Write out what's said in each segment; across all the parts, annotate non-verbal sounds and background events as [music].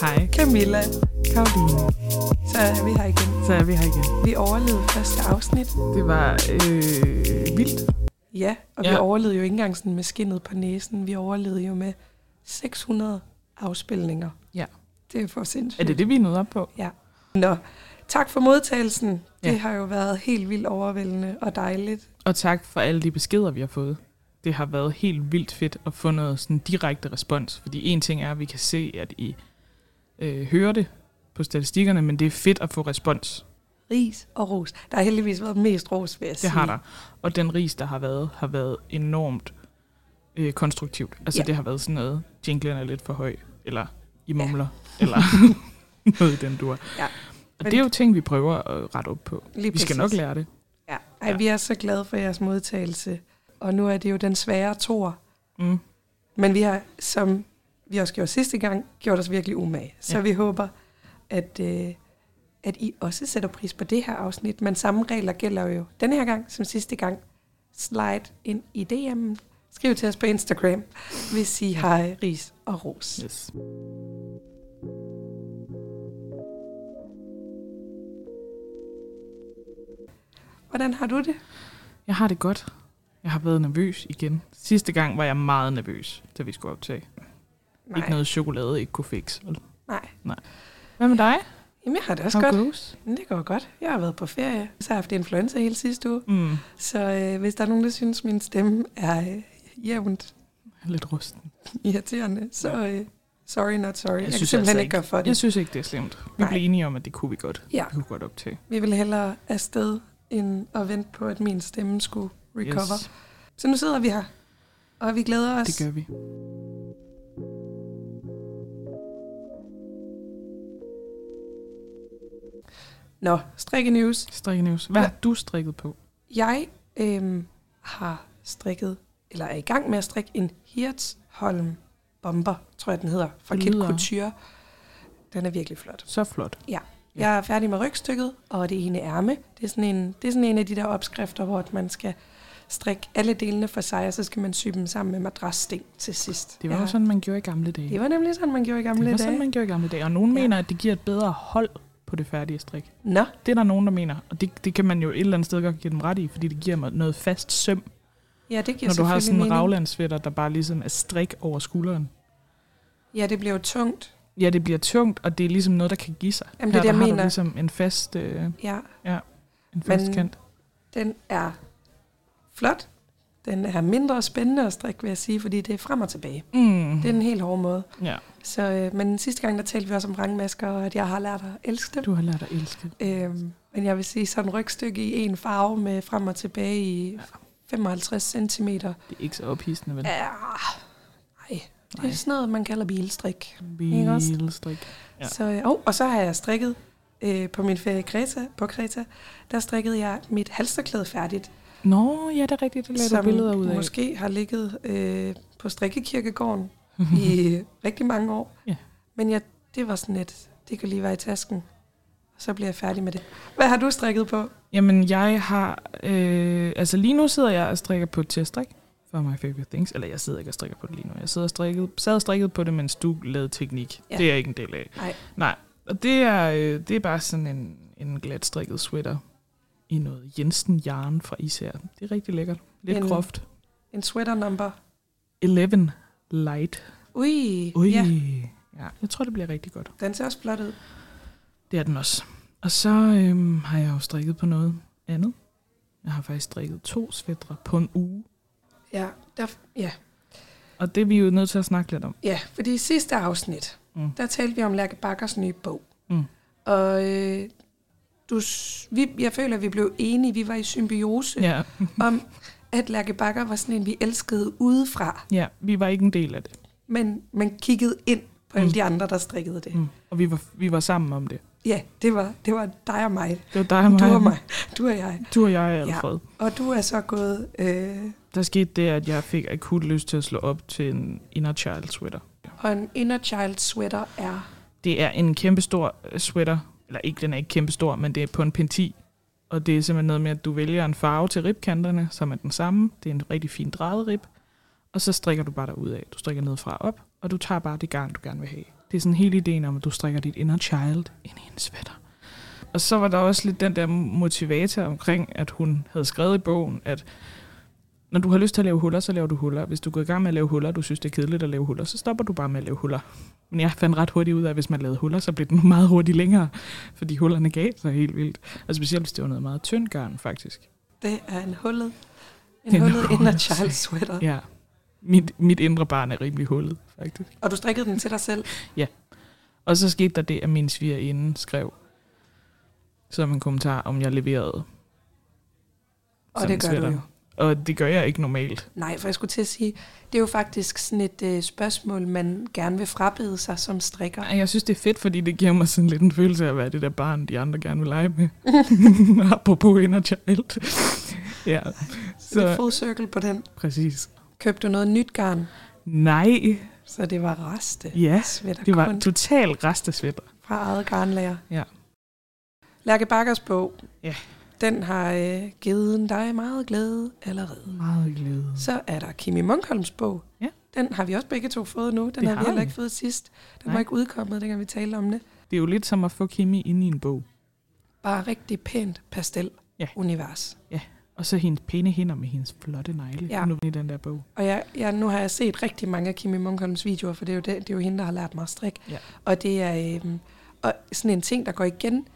Hej, Camilla, Karoline. så er vi her igen. Så er vi her igen. Vi overlevede første afsnit. Det var øh, vildt. Ja, og Ja. vi overlevede jo ikke engang sådan med skinnet på næsen. Vi overlevede jo med 600 afspilninger. Ja. Det er for sindssygt. Er det det, vi nået op på? Ja. Nå, tak for modtagelsen. Det Ja. har jo været helt vildt overvældende og dejligt. Og tak for alle de beskeder, vi har fået. Det har været helt vildt fedt at få noget sådan direkte respons. Fordi en ting er, at vi kan se, at I øh, hører det på statistikkerne, men det er fedt at få respons. Ris og ros. Der har heldigvis været mest ros, vil jeg Det sige. har der. Og den ris, der har været, har været enormt øh, konstruktivt. Altså Ja. ja. det har været sådan noget, jinglen er lidt for høj, eller I Ja. mumler, [laughs] eller [laughs] noget i den dur. Ja. Og det er jo ting, vi prøver at rette op på. Lige Vi skal nok lære det. Ja. Ej, Ja. vi er så glade for jeres modtagelse. Og nu er det jo den svære tor. Mm. Men vi har, som vi også gjorde sidste gang, gjort os virkelig umage. Så Ja. vi håber, at, øh, at I også sætter pris på det her afsnit. Men samme regler gælder jo denne her gang som sidste gang. Slide ind i DM'en. Skriv til os på Instagram, hvis I har øh, ris og ros. Yes. Hvordan har du det? Jeg har det godt. Jeg har været nervøs igen. Sidste gang var jeg meget nervøs, da vi skulle optage. Nej. Ikke noget chokolade ikke kunne fikse. vel? Nej. Hvad med dig? Jamen, jeg har det også How godt. goes? Men Det går godt. Jeg har været på ferie. Så har jeg haft influenza hele sidste uge. Mm. Så øh, hvis der er nogen, der synes, min stemme er øh, jævnt Lidt rusten. irriterende, så øh, sorry not sorry. Jeg, jeg kan synes simpelthen altså ikke gøre for det. Jeg synes ikke, det er slemt. Vi Nej. blev enige om, at det kunne vi godt. Ja. Vi kunne godt optage. Vi vil hellere afsted, end at vente på, at min stemme skulle recover. Yes, Så nu sidder vi her, og vi glæder os. det gør vi. Nå, strikke news. Strikke news. Hvad Ja. har du strikket på? Jeg øhm, har strikket, eller er i gang med at strikke en Hirtsholm bomber, tror jeg den hedder, fra Kit Couture. Den er virkelig flot. Så flot. Ja. Jeg er færdig med rygstykket, og det ene ærme. Det er sådan en, det er sådan en af de der opskrifter, hvor at man skal strikke alle delene for sig, og så skal man sy dem sammen med madrassten til sidst. Det var ja. jo sådan, man gjorde i gamle dage. Det var nemlig sådan, man gjorde i gamle det var dage. sådan, man gjorde i gamle dage. Og nogen Ja. ja. mener, at det giver et bedre hold på det færdige strik. Nå, Det er der nogen, der mener. Og det, det kan man jo et eller andet sted godt give dem ret i, fordi det giver mig noget fast søm, ja, det giver når du har sådan en mening. raglandsvætter, der bare ligesom er strik over skulderen. Ja, det bliver jo tungt. Ja, det bliver tungt, og det er ligesom noget, der kan give sig. Jamen, det er det, jeg har mener. du ligesom en fast, øh, Ja, en fast Men- kant. den er flot. Den er mindre spændende at strikke, vil jeg sige, fordi det er frem og tilbage. Mm. Det er en helt hård måde. Ja, Så, øh, men sidste gang, der talte vi også om vrangmasker, og at jeg har lært at elske dem. du har lært at elske. Øhm, men jeg vil sige, sådan et rygstykke i en farve med frem og tilbage i 55 cm. Det er ikke så ophidsende, vel? Ja, nej, det er sådan noget, man kalder bilstrik. Bilstrik. Ja. Ja. Så, øh, oh, og så har jeg strikket øh, på min ferie Kreta, på Kreta, der strikkede jeg mit halsterklæde færdigt, Nå, ja, det er rigtigt. Det lavede billeder ud af. måske har ligget øh, på strikkekirkegården i rigtig mange år. Ja. Men jeg, det var sådan et, det kan lige være i tasken, og så bliver jeg færdig med det. Hvad har du strikket på? Jamen, jeg har... Øh, altså, lige nu sidder jeg og strikker på et teststrik for My Favorite Things. Eller, jeg sidder ikke og strikker på det lige nu. Jeg sidder og strikket, sad og strikket på det, mens du lavede teknik. Ja. Ja. Det er jeg ikke en del af. Nej. Nej, og det er, øh, det er bare sådan en, en glat strikket sweater i noget Jensen Jarn fra Især. Det er rigtig lækkert. Lidt En- groft. En sweater number. 11 light. Ui, Ui. ja, ja. Jeg tror, det bliver rigtig godt. den ser også flot ud. Det er den også. Og så øhm, har jeg jo strikket på noget andet. Jeg har faktisk strikket to svætre på en uge. Ja, der, ja. Og det er vi jo nødt til at snakke lidt om. ja, fordi i sidste afsnit, Mm. der talte vi om Lærke Bakkers nye bog. Mm. Og øh, du, vi, jeg føler, at vi blev enige, vi var i symbiose, Ja. [laughs] om at Lærke Bakker var sådan en, vi elskede udefra, ja, vi var ikke en del af det. men man kiggede ind på alle Mm. de andre, der strikkede det. Mm. Og vi var, vi var sammen om det. Ja, det var, det var dig og mig. Det var dig og mig. Du og mig. Du og jeg. Du og jeg, Alfred. Og du er så gået... Øh, Der skete det, at jeg fik akut lyst til at slå op til en inner child sweater. og en inner child sweater er... Det er en kæmpestor øh, sweater. Eller ikke, den er ikke kæmpestor, men det er på en penti. Og det er simpelthen noget med, at du vælger en farve til ribkanterne, som er den samme. Det er en rigtig fin drejet rib. Og så strikker du bare derud af. Du strikker ned fra op, og du tager bare det garn, du gerne vil have. Det er sådan hele ideen om, at du strikker dit inner child ind i en sweater. Og så var der også lidt den der motivator omkring, at hun havde skrevet i bogen, at når du har lyst til at lave huller, så laver du huller. Hvis du går i gang med at lave huller, og du synes, det er kedeligt at lave huller, så stopper du bare med at lave huller. Men jeg fandt ret hurtigt ud af, at hvis man lavede huller, så blev den [laughs] meget hurtigt længere, fordi hullerne gav sig helt vildt. Og specielt hvis det var noget meget tynd garn, faktisk. Det er en hullet, en, en hullet inner child sweater. Ja. Mit, mit indre barn er rimelig hullet, faktisk. Og du strikkede den til dig selv? Og så skete der det, at min svigerinde skrev som en kommentar, om jeg leverede. Og det gør sweater. du jo. Og det gør jeg ikke normalt. Nej, for jeg skulle til at sige, det er jo faktisk sådan et øh, spørgsmål, man gerne vil frabede sig som strikker. Ej, Jeg synes, det er fedt, fordi det giver mig sådan lidt en følelse af at være det der barn, de andre gerne vil lege med. [laughs] Apropos inner child. [laughs] ja, Så det er full circle på den. præcis. Købte du noget nyt garn, Nej, så det var reste. ja, det var total restesvætter. fra eget garnlager. Ja. Lærke Bakkers bog, Ja. Den har øh, givet dig meget glæde allerede. Meget glæde. Så er der Kimi Munkholms bog. Ja. Den har vi også begge to fået nu. Den Det har vi heller ikke fået sidst. Den Nej. var ikke udkommet, dengang vi talte om det. Det er jo lidt som at få Kimi ind i en bog. Bare rigtig pænt pastel Ja. univers. Og så hendes pæne hænder med hendes flotte negle. Ja. Nu i den der bog. Og jeg, jeg, nu har jeg set rigtig mange af Kimi Munkholms videoer, for det er jo, det, det er jo hende, der har lært mig at strikke. Ja. Og det er øhm, og sådan en ting, der går igen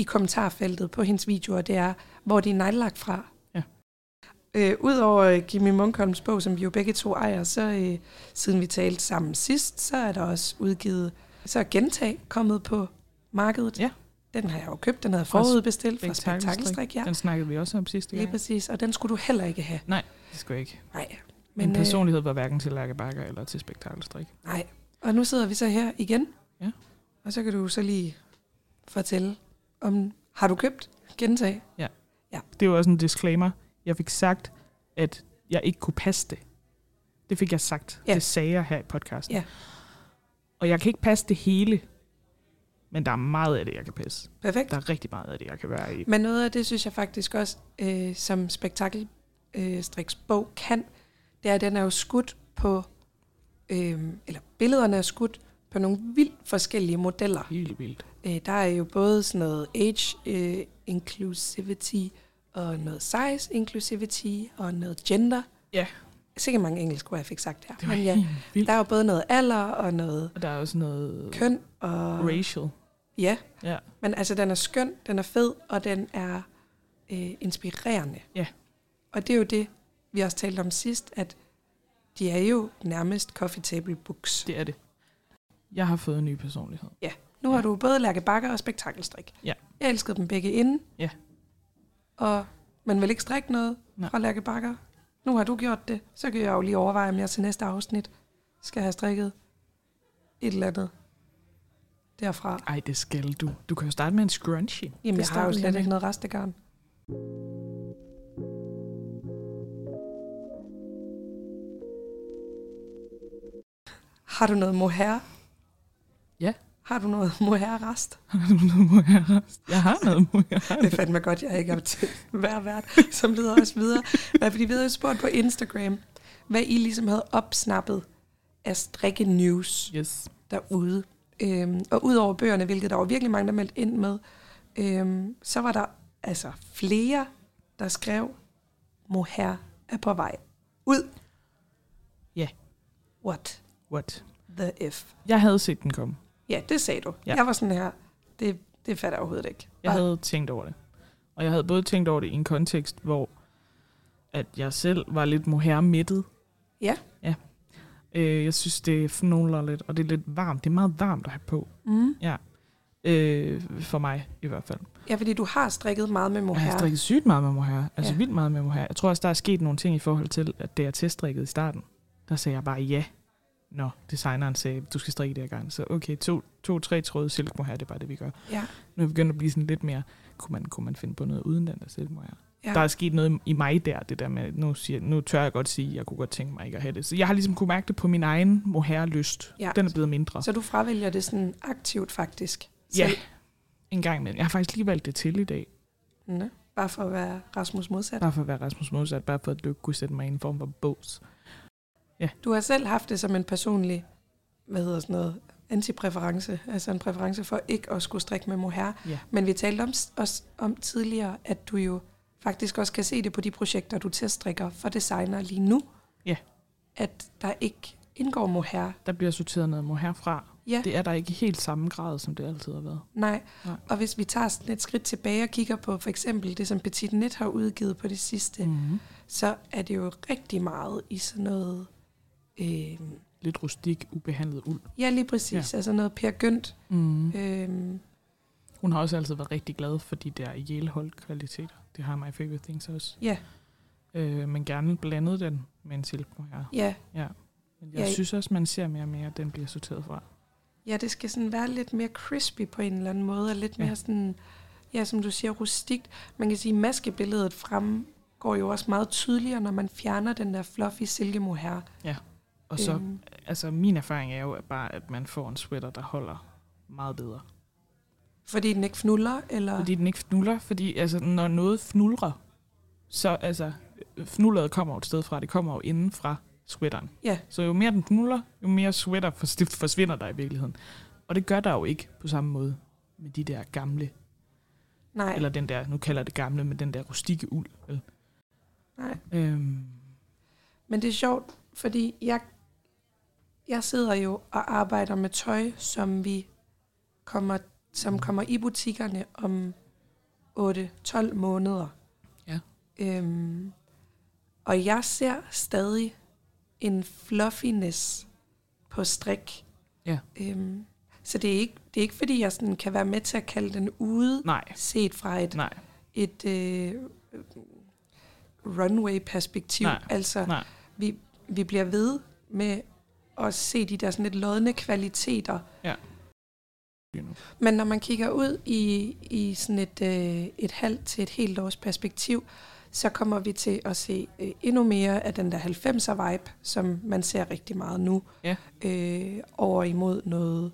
i kommentarfeltet på hendes videoer, det er, hvor de er neglelagt fra. Ja. Øh, Udover øh, Kimi Munkholms bog, som vi jo begge to ejer, så øh, siden vi talte sammen sidst, så er der også udgivet, så er Gentag kommet på markedet. Ja. Den har jeg jo købt, den havde forudbestilt fra Spektakelstrik. Ja, Den snakkede vi også om sidste lige gang. præcis. Og den skulle du heller ikke have. Det skulle jeg ikke. Nej. Min øh, personlighed var hverken til Lærke Bakker eller til spektakelstrik. Nej. Og nu sidder vi så her igen. Ja. Og så kan du så lige fortælle, om har du købt gentag? Det var også en disclaimer. Jeg fik sagt, at jeg ikke kunne passe det. Det fik jeg sagt. Ja. Det sagde jeg her i podcasten. Ja. Og jeg kan ikke passe det hele, men der er meget af det, jeg kan passe. Perfekt. Der er rigtig meget af det, jeg kan være i. Men noget af det, synes jeg faktisk også, øh, som spektakel øh, bog kan, det er, at den er jo skudt på, øh, eller billederne er skudt på nogle vildt forskellige modeller. Helt vildt. Øh, der er jo både sådan noget age øh, inclusivity, og noget size inclusivity, og noget gender. Ja. Sikkert mange engelsk ord, jeg fik sagt her. Men ja, vildt. der er jo både noget alder og noget Og der er også noget køn. Og, racial. ja, Ja. men altså den er skøn, den er fed, og den er øh, inspirerende. Ja. Og det er jo det, vi også talte om sidst, at de er jo nærmest coffee table books. Det er det. Jeg har fået en ny personlighed. Nu har Ja. du både Lærke Bakker og Spektakelstrik. Ja. Jeg elskede dem begge inden. Ja. Og man vil ikke strikke noget Nej. fra Lærke Bakker. Nu har du gjort det. Så kan jeg jo lige overveje, om jeg til næste afsnit skal have strikket et eller andet derfra. Ej, det skal du. Du kan jo starte med en scrunchie. Jamen, Det jeg har jo slet ikke noget restegarn. Har du noget mohair? Ja. Har du noget mohair-rest? jeg har noget mohair. Det fandt mig godt, jeg ikke er til hver vært, som leder os videre. Nej, fordi vi havde spurgt på Instagram, hvad I ligesom havde opsnappet af strikke news Yes. derude. Øhm, og udover bøgerne, hvilket der var virkelig mange, der meldte ind med, øhm, så var der altså flere, der skrev, mohair er på vej ud. Ja. What What? the F? Jeg havde set den komme. Ja, det sagde du. Ja. Jeg var sådan her, det, det fatter jeg overhovedet ikke. Jeg havde tænkt over det. Og jeg havde både tænkt over det i en kontekst, hvor at jeg selv var lidt mohair-mættet. Ja. Ja. Øh, jeg synes, det er fnåler lidt, og det er lidt varmt. Det er meget varmt at have på. Mm. Øh, for mig i hvert fald. Ja, fordi du har strikket meget med Jeg mohair. har strikket sygt meget med mohair. Altså Ja. ja. vildt meget med mohair. Jeg tror også, der er sket nogle ting i forhold til, at det jeg teststrikkede i starten, der sagde jeg bare ja. Når designeren sagde, du skal strikke det her gang. Så okay, to, to tre tråde silk mohair, det er bare det, vi gør. Ja. Nu er vi begyndt at blive sådan lidt mere, kunne man, kunne man finde på noget uden den der silk mohair? Ja. Ja. Der er sket noget i mig der, det der med, nu, siger, nu tør jeg godt sige, at jeg kunne godt tænke mig ikke at have det. Så jeg har ligesom kunne mærke det på min egen mohair-lyst. Ja. Den er blevet mindre. Så du fravælger det sådan aktivt faktisk? ja, selv? en gang imellem. Jeg har faktisk lige valgt det til i dag. Nå, bare for at være Rasmus modsat. Bare for at være Rasmus Modsat, bare for at du ikke kunne sætte mig i en form for bås. Du har selv haft det som en personlig, hvad hedder sådan noget, antipræference, altså en præference for ikke at skulle strikke med mohair. Ja. Men vi talte om, også om tidligere, at du jo faktisk også kan se det på de projekter, du teststrikker for designer lige nu. Ja. At der ikke indgår mohair. Der bliver sorteret noget mohair fra. Ja. Det er der ikke i helt samme grad, som det altid har været. Nej. Nej. Og hvis vi tager sådan et skridt tilbage og kigger på for eksempel det, som Petit Net har udgivet på det sidste, mm. Mm-hmm. så er det jo rigtig meget i sådan noget... Øh, Lidt rustik, ubehandlet uld. ja, lige præcis. Ja. Altså noget Per Gynt. Mm. Øh, Hun har også altid været rigtig glad for de der Yale kvaliteter. Det har My Favorite Things også. ja, Øh, men gerne blandet den med en silk mohair. ja, Ja. Men jeg Ja, synes også, man ser mere og mere, at den bliver sorteret fra. ja, det skal sådan være lidt mere crispy på en eller anden måde, og lidt Ja. mere sådan, ja, som du siger, rustikt. Man kan sige, at maskebilledet fremgår jo også meget tydeligere, når man fjerner den der fluffy silkemohair. Og så, Øhm, altså min erfaring er jo at bare, at man får en sweater, der holder meget bedre. fordi den ikke fnuller, eller... Fordi den ikke fnuller, fordi altså, når noget fnulrer, så altså, fnulleret kommer jo et sted fra, det kommer jo inden fra sweateren. Ja. Så jo mere den fnuller, jo mere sweater fors- forsvinder der i virkeligheden. Og det gør der jo ikke på samme måde med de der gamle, Nej, eller den der, nu kalder det gamle, med den der rustikke uld. Vel? nej. Øhm, Men det er sjovt, fordi jeg, jeg sidder jo og arbejder med tøj, som vi kommer, som kommer i butikkerne om 8-12 måneder. Ja. Øhm, og jeg ser stadig en fluffiness på strik. Ja. Øhm, så det er, ikke, det er ikke, fordi jeg sådan kan være med til at kalde den ude, nej, set fra et, nej, et øh, runway-perspektiv. Nej. Altså, nej. vi, vi bliver ved med at se de der sådan lidt lodne kvaliteter. Nu. Men når man kigger ud i, i sådan et, øh, et halvt til et helt års perspektiv, så kommer vi til at se øh, endnu mere af den der 90'er vibe, som man ser rigtig meget nu. Ja. Øh, over imod noget,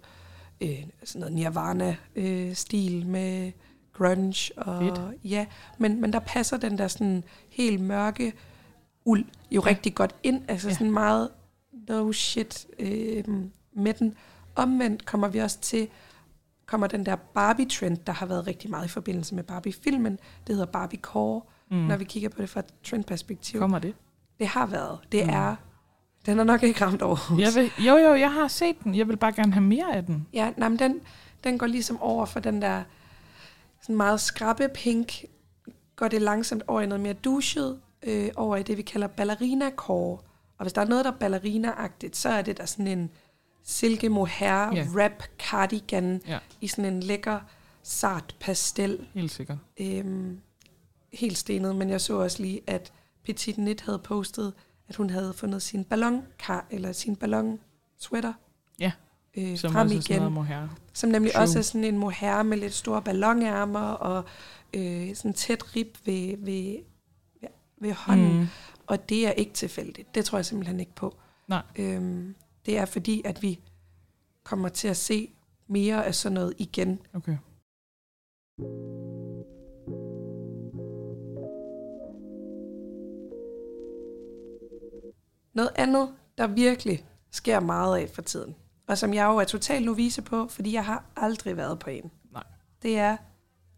øh, sådan noget Nirvana-stil med grunge. Og, Fedt. Ja, men, men der passer den der sådan helt mørke uld jo Ja. ja. rigtig godt ind. Altså Ja. sådan meget no shit øh, med den. Omvendt kommer vi også til, kommer den der Barbie-trend, der har været rigtig meget i forbindelse med Barbie-filmen. Det hedder Barbie-core, Mm. når vi kigger på det fra et trendperspektiv. Kommer det? Det har været. Det Mm. er... Den er nok ikke ramt over. Jeg vil, jo, jo, jeg har set den. Jeg vil bare gerne have mere af den. Ja, nej, men den, den går ligesom over for den der sådan meget skrappe pink, går det langsomt over i noget mere duschet, øh, over i det, vi kalder ballerina core. Og hvis der er noget, der er ballerina-agtigt, så er det der sådan en silke mohair yeah. wrap cardigan Ja. i sådan en lækker, sart pastel. Helt sikkert. Øhm, helt stenet, men jeg så også lige, at Petit Nit havde postet, at hun havde fundet sin ballon eller sin ballon sweater Ja, øh, Som frem igen. noget. Som nemlig True. også er sådan en mohair med lidt store ballonærmer og øh, sådan tæt rib ved, ved, ved, ved hånden. Mm. Og det er ikke tilfældigt. Det tror jeg simpelthen ikke på. Nej. Øhm, det er fordi, at vi kommer til at se mere af sådan noget igen. Okay. Noget andet, der virkelig sker meget af for tiden, og som jeg jo er totalt novise på, fordi jeg har aldrig været på en. Nej. Det er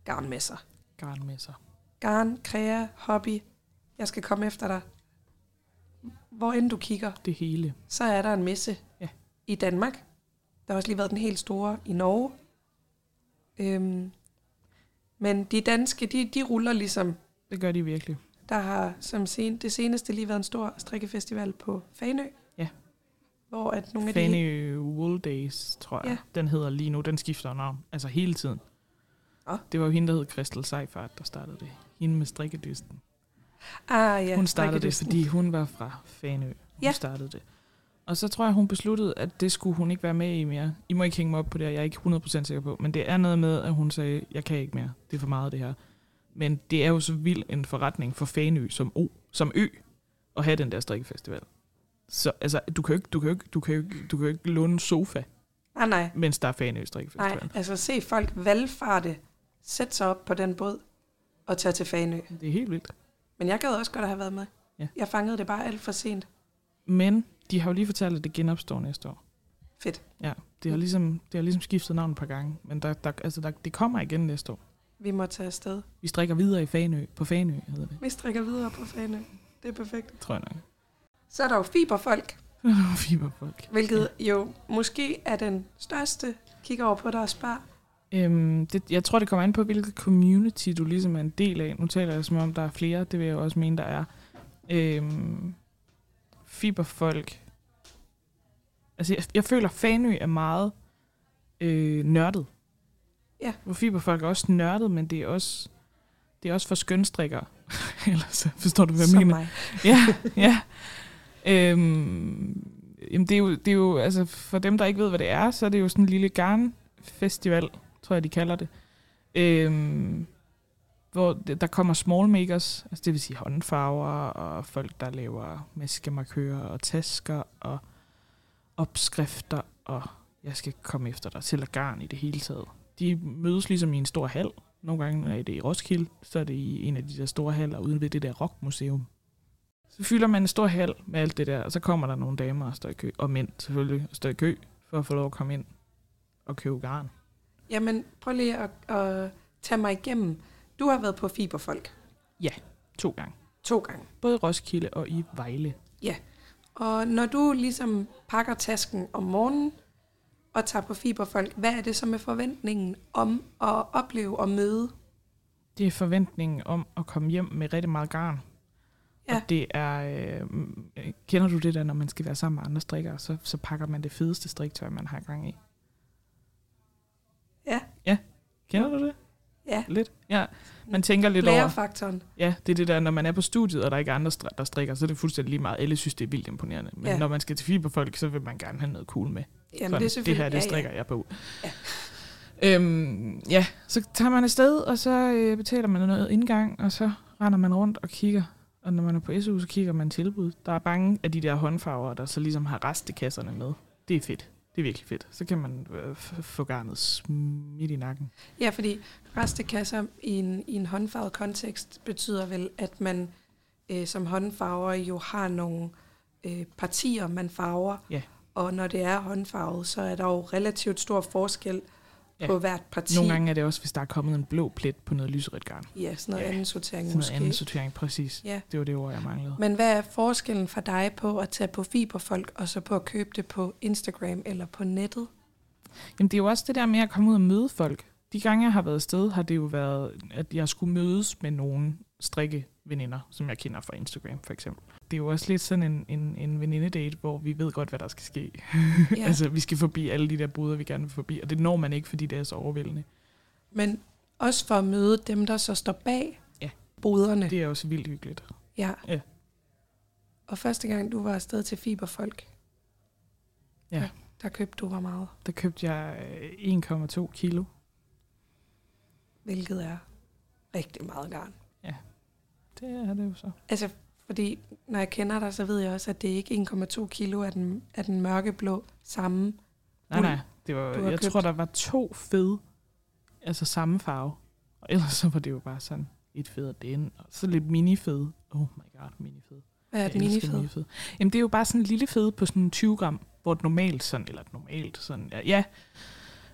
garnmesser. Garnmesser. Garn, krea, hobby. Jeg skal komme efter dig. Hvor end du kigger, Det hele. så er der en messe Ja. i Danmark. Der har også lige været den helt store i Norge. Øhm, men de danske, de, de ruller ligesom. Det gør de virkelig. Der har som sen, det seneste lige været en stor strikkefestival på Fanø. Ja. Hvor at nogle af de... Wool Days, tror jeg. Ja. Den hedder lige nu. Den skifter navn. Altså hele tiden. Nå. Det var jo hende, der hed Crystal Seifert, der startede det. Hende med strikkedysten. Ah, ja, hun startede det, fordi hun var fra Fanø. Hun Ja. startede det. Og så tror jeg, hun besluttede, at det skulle hun ikke være med i mere. I må ikke hænge mig op på det, jeg er ikke 100% sikker på. Men det er noget med, at hun sagde, jeg kan ikke mere. Det er for meget det her. Men det er jo så vild en forretning for Fanø som, o, som ø at have den der strikkefestival. Så altså, du kan jo ikke, du kan jo ikke, du kan jo ikke, du kan jo ikke låne sofa, Ah, nej. mens der er Fanø strikkefestival. Nej, altså se folk valgfarte, sætte sig op på den båd og tage til Fanø. Det er helt vildt. Men jeg gad også godt at have været med. Ja. Jeg fangede det bare alt for sent. Men de har jo lige fortalt, at det genopstår næste år. Fedt. Ja, det har ligesom, det har ligesom skiftet navn et par gange, men der, der, altså der, det kommer igen næste år. Vi må tage afsted. Vi strikker videre i Fanø, på Fanø hedder det, Vi strikker videre på Fanø. Det er perfekt. tror jeg nok. Så er der jo fiberfolk, [laughs] Fiberfolk. hvilket jo måske er den største. Kigger over på dig og spørger. Øhm, det, jeg tror, det kommer an på, hvilket community du ligesom er en del af. Nu taler jeg som om, der er flere. Det vil jeg jo også mene, der er. Øhm, fiberfolk. Altså, jeg, jeg føler, Fanø er meget øh, nørdet. Ja. Hvor fiberfolk er også nørdet, men det er også, det er også for skønstrikkere. [laughs] Ellers forstår du, hvad jeg Som mener? mig. [laughs] ja, ja. Øhm, jamen det er, jo, det er jo, altså for dem, der ikke ved, hvad det er, så er det jo sådan en lille garnfestival, tror jeg, de kalder det. Øhm, hvor der kommer small makers, altså det vil sige håndfarver, og folk, der laver maskemarkører og tasker, og opskrifter, og jeg skal komme efter dig til garn i det hele taget. De mødes ligesom i en stor hal. Nogle gange er det i Roskilde, så er det i en af de der store haller ude ved det der rockmuseum. Så fylder man en stor hal med alt det der, og så kommer der nogle damer og står i kø, og mænd selvfølgelig, og står i kø for at få lov at komme ind og købe garn. Jamen, prøv lige at, at tage mig igennem. Du har været på Fiberfolk To gange. to gange. Både i Roskilde og i Vejle. Og når du ligesom pakker tasken om morgenen og tager på Fiberfolk, hvad er det så med forventningen om at opleve og møde? Det er forventningen om at komme hjem med rigtig meget garn. Ja. Og det er, øh, kender du det der, når man skal være sammen med andre strikkere, så, så pakker man det fedeste striktøj, man har gang i. Ja. Ja, kender du det? Ja, Lidt? Ja, man tænker lidt over, lærerfaktoren. ja, det er det der, når man er på studiet, og der ikke er andre, stri- der strikker, så er det fuldstændig lige meget. Alle synes, det er vildt imponerende. Men Ja. ja. når man skal til fiberfolk, så vil man gerne have noget cool med. Jamen, Sådan, det er selvfølgelig... det her, det strikker jeg på. Ja. Øhm, ja, så tager man afsted, og så øh, betaler man noget indgang, og så render man rundt og kigger. Og når man er på SU, så kigger man tilbud. Der er mange af de der håndfarver, der så ligesom har restekasserne med. Det er fedt. Det er virkelig fedt. Så kan man øh, få garnet smidt i nakken. Ja, fordi restekasser i en, i en håndfarvet kontekst betyder vel, at man øh, som håndfarver jo har nogle øh, partier, man farver. Ja. Og når det er håndfarvet, så er der jo relativt stor forskel Ja. på hvert parti. Nogle gange er det også, hvis der er kommet en blå plet på noget lyserødt garn. Ja, sådan noget Ja, anden sortering Sådan noget måske. anden sortering, præcis. Ja. Det var det ord, jeg manglede. Men hvad er forskellen for dig på at tage på fiberfolk, og så på at købe det på Instagram eller på nettet? Jamen, det er jo også det der med at komme ud og møde folk. De gange, jeg har været afsted, har det jo været, at jeg skulle mødes med nogle strikkeveninder, som jeg kender fra Instagram, for eksempel. Det er jo også lidt sådan en, en, en venindedate, hvor vi ved godt, hvad der skal ske. Ja. [laughs] altså, vi skal forbi alle de der boder, vi gerne vil forbi, og det når man ikke, fordi det er så overvældende. Men også for at møde dem, der så står bag Ja. boderne. Det er også vildt hyggeligt. Ja. Ja. Og første gang, du var afsted til Fiberfolk, Ja. der, der købte du hvor meget? Der købte jeg øh, 1,2 kilo. Hvilket er rigtig meget garn. Det er det jo så. Altså, fordi når jeg kender dig, så ved jeg også, at det ikke er 1,2 kilo af den, af den mørkeblå samme. Nej, nej. Det var, jeg købt. tror, der var to fede, altså samme farve. Og ellers så var det jo bare sådan et fed af den, og så lidt minifed. Oh my god, minifed. Hvad er det elsker minifed? minifed. Jamen, det er jo bare sådan en lille fed på sådan 20 gram, hvor et normalt sådan, eller et normalt sådan, ja, ja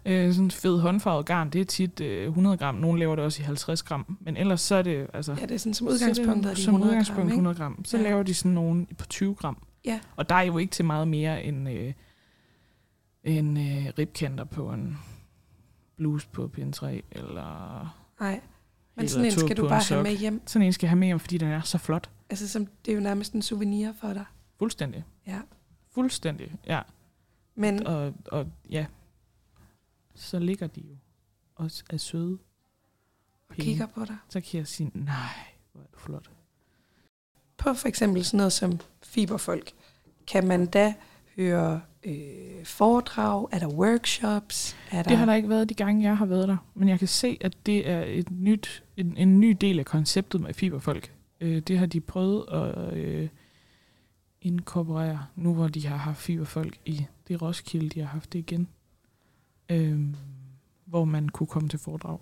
øh, sådan en fed håndfarvet garn, det er tit øh, 100 gram. Nogle laver det også i 50 gram, men ellers så er det, altså... Ja, det er sådan som det udgangspunkt, er de som 100 udgangspunkt gram, ikke? 100 gram. Så Ja. laver de sådan nogle på 20 gram. Ja. Og der er jo ikke til meget mere end øh, en øh, ribkanter på en bluse på pin 3, eller Nej, men sådan en skal du bare have med hjem. sådan en skal jeg have med hjem, fordi den er så flot. Altså, som, det er jo nærmest en souvenir for dig. Fuldstændig. Ja. Fuldstændig, ja. Men Og, og ja, så ligger de jo også er søde. og kigger på dig. Så kan jeg sige, nej, hvor er du flot. På for eksempel sådan noget som fiberfolk, kan man da høre øh, foredrag? Er der workshops? Er der... Det har der ikke været de gange, jeg har været der. Men jeg kan se, at det er et nyt, en, en ny del af konceptet med fiberfolk. Øh, det har de prøvet at øh, inkorporere, nu hvor de har haft fiberfolk i det Roskilde, de har haft det igen. Øh, hvor man kunne komme til foredrag.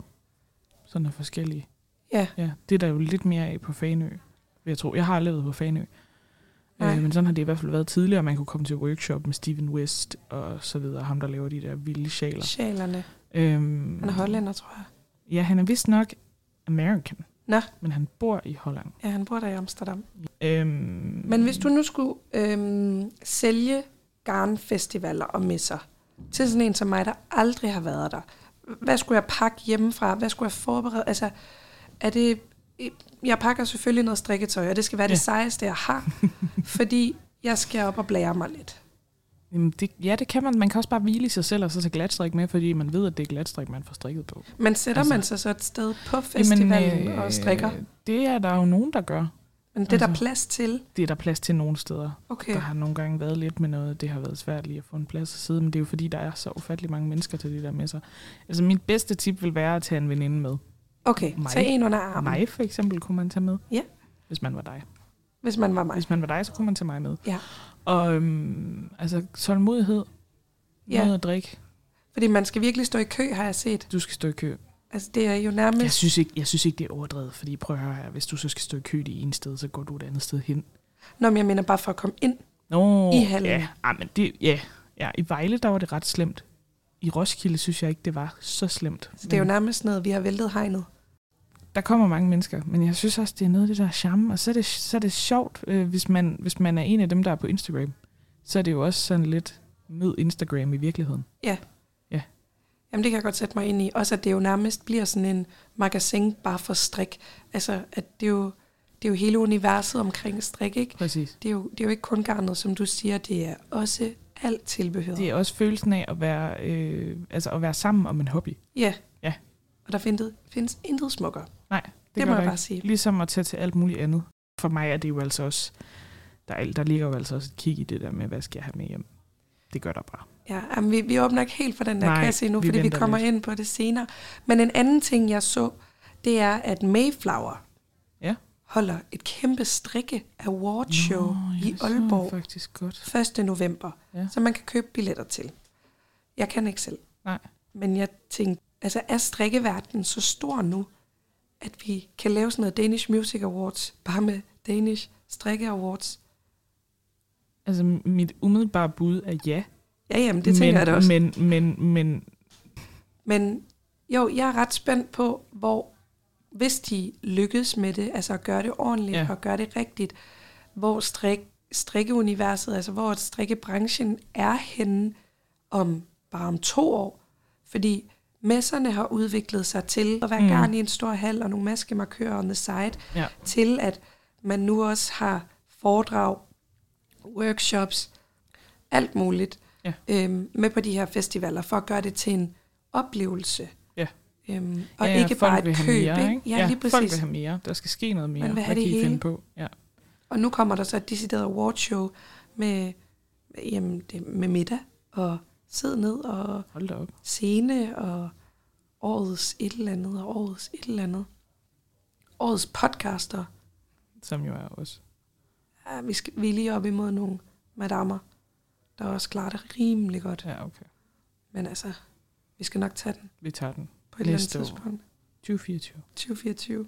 Sådan er forskellige. Ja, Ja, det er der jo lidt mere af på Fanø, vil jeg tro. Jeg har levet på Fanø. Nej. Øh, men sådan har det i hvert fald været tidligere. Man kunne komme til workshop med Steven West og så videre. Ham, der laver de der vilde sjaler. Sjælerne. Øhm, Han er hollænder, tror jeg. Ja, han er vist nok American. Nå. Men han bor i Holland. Ja, han bor der i Amsterdam. Øhm, Men hvis du nu skulle øhm, sælge garnfestivaler og messer til sådan en som mig, der aldrig har været der, hvad skulle jeg pakke hjemmefra? Hvad skulle jeg forberede? Altså, er det... Jeg pakker selvfølgelig noget strikketøj, og det skal være ja. Det sejeste, jeg har, [laughs] fordi jeg skal op og blære mig lidt. Jamen, det, ja, det kan man. Man kan også bare hvile i sig selv og så tage glatstrik med, fordi man ved, at det er glatstrik, man får strikket på. Men sætter Altså- man sig så et sted på festivalen Jamen, og strikker? Det er der jo nogen, der gør. Men det er der altså- plads til? Det er der plads til nogle steder. Okay. Der har nogle gange været lidt med noget, det har været svært lige at få en plads at sidde, men det er jo fordi, der er så ufattelig mange mennesker til de der messer. Altså mit bedste tip vil være at tage en veninde med. Okay, Mig. tag en under armen, Mig for eksempel kunne man tage med. Ja. Hvis man var dig. hvis man var mig. Hvis man var dig, så kunne man tage mig med. Ja. Og øhm, altså tålmodighed, Ja. noget at drikke. Fordi man skal virkelig stå i kø, har jeg set. Du skal stå i kø. Altså, det er jo nærmest... Jeg synes, ikke, jeg synes ikke, det er overdrevet, fordi prøv at høre her, hvis du så skal stå i kø det ene sted, så går du et andet sted hen. Nå, men jeg mener bare for at komme ind. Nå, I hallen. Ja, ah, men det, ja, ja, i Vejle, der var det ret slemt. I Roskilde synes jeg ikke, det var så slemt. Så det er jo nærmest noget, vi har væltet hegnet. Der kommer mange mennesker, men jeg synes også, det er noget af det der charme. Og så er det, så er det sjovt, øh, hvis, man, hvis man er en af dem, der er på Instagram. Så er det jo også sådan lidt mød Instagram i virkeligheden. Jamen, det kan jeg godt sætte mig ind i. Også at det jo nærmest bliver sådan en magasin bare for strik. Altså, at det er jo, det er jo hele universet omkring strik, ikke? Præcis. Det er, jo, det er jo ikke kun garnet, som du siger, det er også alt tilbehør. Det er også følelsen af at være, øh, altså at være sammen om en hobby. Ja. Ja. Og der findes, findes intet smukkere. Nej, Det, det, må jeg der bare ikke. sige. Ligesom at tage til alt muligt andet. For mig er det jo altså også, der, er- der ligger jo altså også et kig i det der med, hvad skal jeg have med hjem. Det gør der bare. Ja, jamen, vi, vi åbner ikke helt for den der Nej, kasse endnu, vi fordi vi kommer lidt. ind på det senere. Men en anden ting, jeg så, det er, at Mayflower Ja. holder et kæmpe strikke award show Nå, i Aalborg faktisk godt. 1. november, Ja. som man kan købe billetter til. Jeg kan ikke selv. Nej. Men jeg tænkte, altså er strikkeverdenen så stor nu, at vi kan lave sådan noget Danish Music Awards, bare med Danish Strikke Awards? Altså mit umiddelbare bud er ja. Ja, jamen, det tænker men, jeg da også. Men, men, men Men jo, jeg er ret spændt på, hvor, hvis de lykkes med det, altså at gøre det ordentligt ja. Og gøre det rigtigt, hvor strik, strikkeuniverset, altså hvor strikkebranchen er henne om bare om to år. Fordi messerne har udviklet sig til at være. Mm. garn i en stor hal og nogle maskemarkører on the side, ja. til at man nu også har foredrag, workshops, alt muligt Ja. øhm, med på de her festivaler, for at gøre det til en oplevelse. Ja. Øhm, og ja, ikke folk bare et køb. mere, ikke? ikke? Ja, lige folk præcis. vil have mere. Der skal ske noget mere. Man vil have Hvad det kan I hele. finde på? Ja. Og nu kommer der så et decideret awardshow med, jamen, det, med middag og sidde ned og Hold op. scene og årets et eller andet og årets et eller andet. Årets podcaster. Som jo er også. Ja, vi, skal, vi er lige op imod nogle madammer, der også klarer det rimelig godt. Ja, okay. Men altså, vi skal nok tage den Vi tager den. på et eller andet Næste tidspunkt. 2024. 2024.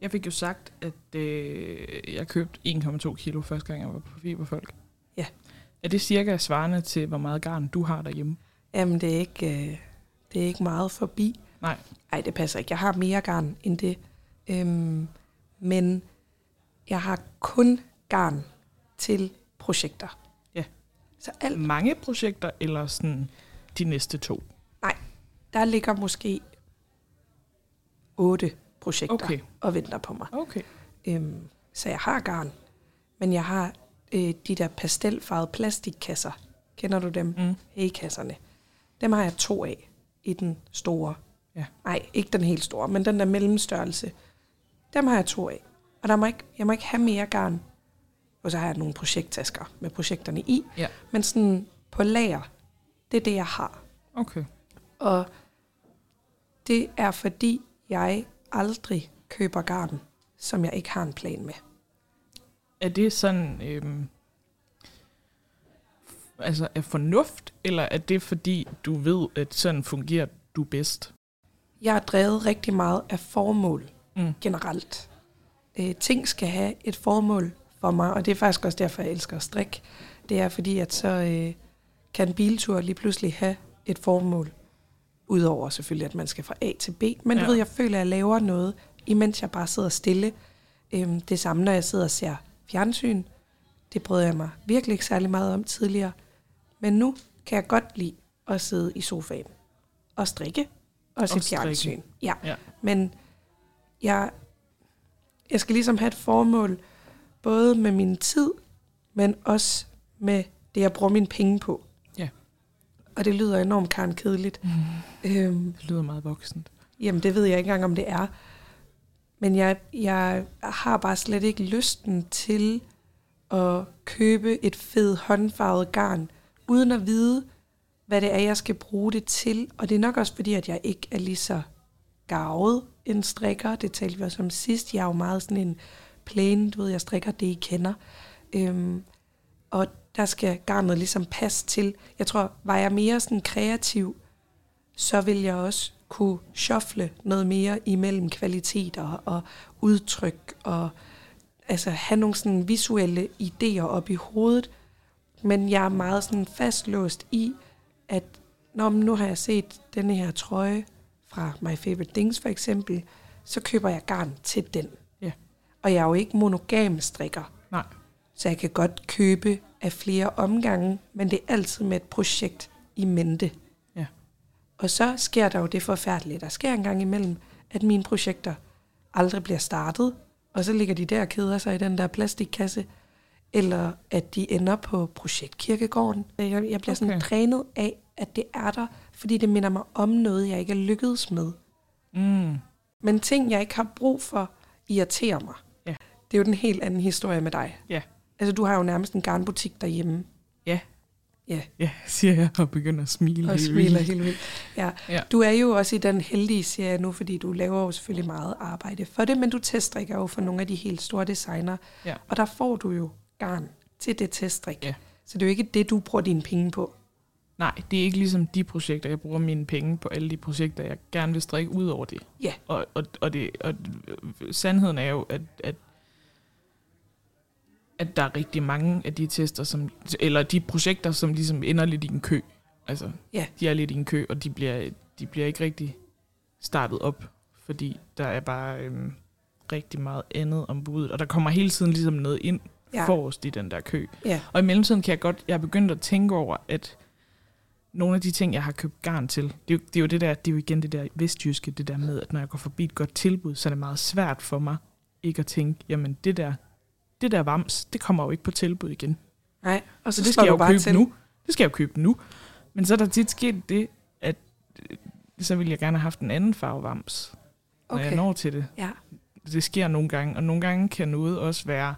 Jeg fik jo sagt, at øh, jeg købte 1,2 kilo første gang, jeg var på Fiberfolk. Ja. Er det cirka svarende til, hvor meget garn du har derhjemme? Jamen, det er ikke, øh, det er ikke meget forbi. Nej. Nej, det passer ikke. Jeg har mere garn end det. Øhm, men jeg har kun garn til projekter. Ja. Så alt, Mange projekter, eller sådan de næste to? der ligger måske otte projekter Okay. og venter på mig. Okay. Øhm, så jeg har garn, men jeg har øh, de der pastelfarvede plastikkasser. Kender du dem? Mm. Hey-kasserne. Dem har jeg to af i den store. Ja. Nej, ikke den helt store, men den der mellemstørrelse. Dem har jeg to af. Og der må ikke, jeg må ikke have mere garn. Og så har jeg nogle projekttasker med projekterne i. Ja. Men sådan på lager, det er det, jeg har. Okay. Og det er fordi, jeg aldrig køber garn, som jeg ikke har en plan med. Er det sådan, øhm, altså af fornuft, eller er det fordi, du ved, at sådan fungerer du bedst? jeg er drevet rigtig meget af formål Mm. generelt. Øh, ting skal have et formål for mig, og det er faktisk også derfor, jeg elsker at strikke. Det er fordi, at så øh, kan en biltur lige pludselig have et formål. Udover selvfølgelig, at man skal fra A til B. Men ja. Du ved, jeg føler, at jeg laver noget, imens jeg bare sidder stille. Øhm, det samme, når jeg sidder og ser fjernsyn. Det brød jeg mig virkelig ikke særlig meget om tidligere. Men nu kan jeg godt lide at sidde i sofaen og strikke og se strikke. fjernsyn. Ja. Ja. Men jeg, jeg skal ligesom have et formål, både med min tid, men også med det, jeg bruger mine penge på. Ja. Og det lyder enormt karen kedeligt. Mm. Øhm, Det lyder meget voksent. Jamen, det ved jeg ikke engang, om det er. Men jeg, jeg har bare slet ikke lysten til at købe et fed håndfarvet garn, uden at vide, hvad det er, jeg skal bruge det til. Og det er nok også fordi, at jeg ikke er lige så gavet en strikker. Det talte vi også om sidst. Jeg er jo meget sådan en plain, du ved, jeg strikker det, I kender. Øhm, og der skal garnet ligesom passe til. Jeg tror, var jeg mere sådan kreativ, så vil jeg også kunne shuffle noget mere imellem kvaliteter og udtryk og altså have nogle sådan visuelle idéer op i hovedet. Men jeg er meget sådan fastlåst i, at når nu har jeg set denne her trøje fra My Favorite Things for eksempel, så køber jeg garn til den. Ja. Og jeg er jo ikke monogam strikker. Nej. Så jeg kan godt købe af flere omgange, men det er altid med et projekt i mente. Ja. Og så sker der jo det forfærdelige, der sker en gang imellem, at mine projekter aldrig bliver startet, og så ligger de der og keder sig i den der plastikkasse, eller at de ender på projektkirkegården. Jeg, jeg bliver sådan Okay. trænet af, at det er der, fordi det minder mig om noget, jeg ikke er lykkedes med. Mm. Men ting, jeg ikke har brug for, irriterer mig. Ja. Det er jo den helt anden historie med dig. Ja. Altså, du har jo nærmest en garnbutik derhjemme. Ja. Ja. Ja, siger jeg og begynder at smile. Og smiler helt vildt. Ja. Ja. Du er jo også i den heldige serie nu, fordi du laver jo selvfølgelig meget arbejde for det, men du teststrikker jo for nogle af de helt store designer. Ja. Og der får du jo garn til det teststrik. Ja. Så det er jo ikke det, du bruger dine penge på. Nej, det er ikke ligesom de projekter. Jeg bruger mine penge på alle de projekter, jeg gerne vil strikke ud over det. Ja. Og, og, og, det, og sandheden er jo, at, at, at der er rigtig mange af de tester, som, eller de projekter, som ligesom ender lidt i en kø. Altså, Ja. de er lidt i en kø, og de bliver, de bliver ikke rigtig startet op, fordi der er bare øhm, rigtig meget andet om budet. Og der kommer hele tiden ligesom noget ind Ja. forrest i den der kø. Ja. Og i mellemtiden kan jeg godt, jeg er begyndt at tænke over, at nogle af de ting, jeg har købt garn til, det er, jo, det er jo det der, det er jo igen det der vestjyske, det der med, at når jeg går forbi et godt tilbud, så er det meget svært for mig ikke at tænke, jamen det der, det der vams, det kommer jo ikke på tilbud igen. Nej, og så, Så det skal jeg jo købe til. nu. Det skal jeg jo købe nu. Men så er der tit sket det, at øh, så ville jeg gerne have haft en anden farve vams, når Okay. jeg når til det. Ja. Det sker nogle gange, og nogle gange kan noget også være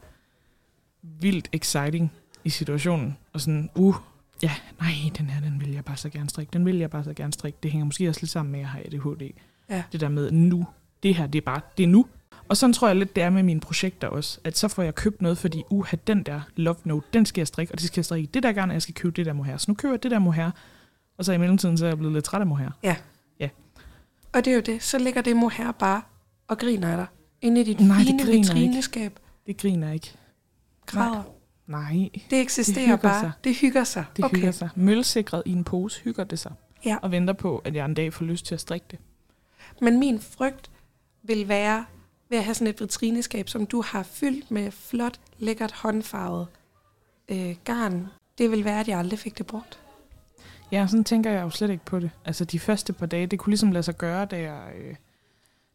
vildt exciting i situationen. Og sådan, uh, ja, nej, den her, den vil jeg bare så gerne strikke. Den vil jeg bare så gerne strikke. Det hænger måske også lidt sammen med, at jeg har ADHD. Ja. Det der med nu. Det her, det er bare, det er nu. Og sådan tror jeg lidt, det er med mine projekter også. At så får jeg købt noget, fordi, uh, den der love note, den skal jeg strikke, og det skal jeg strikke det der garn, og jeg skal købe det der mohair. Så nu køber jeg det der mohair. Og så i mellemtiden, så er jeg blevet lidt træt af mohair. Og det er jo det. Så ligger det mohair bare og griner af dig. Inde i dit Nej, det fine griner ikke. vitrineskab. Det griner ikke. Græder. Nej, Det eksisterer hygger bare. sig. Det hygger sig. det okay. hygger sig. Mølsikret i en pose hygger det sig. Ja. Og venter på, at jeg en dag får lyst til at strikke det. Men min frygt vil være ved at have sådan et vitrineskab, som du har fyldt med flot, lækkert håndfarvet øh, garn. Det vil være, at jeg aldrig fik det brugt. Ja, sådan tænker jeg jo slet ikke på det. Altså de første par dage, det kunne ligesom lade sig gøre, da jeg, øh,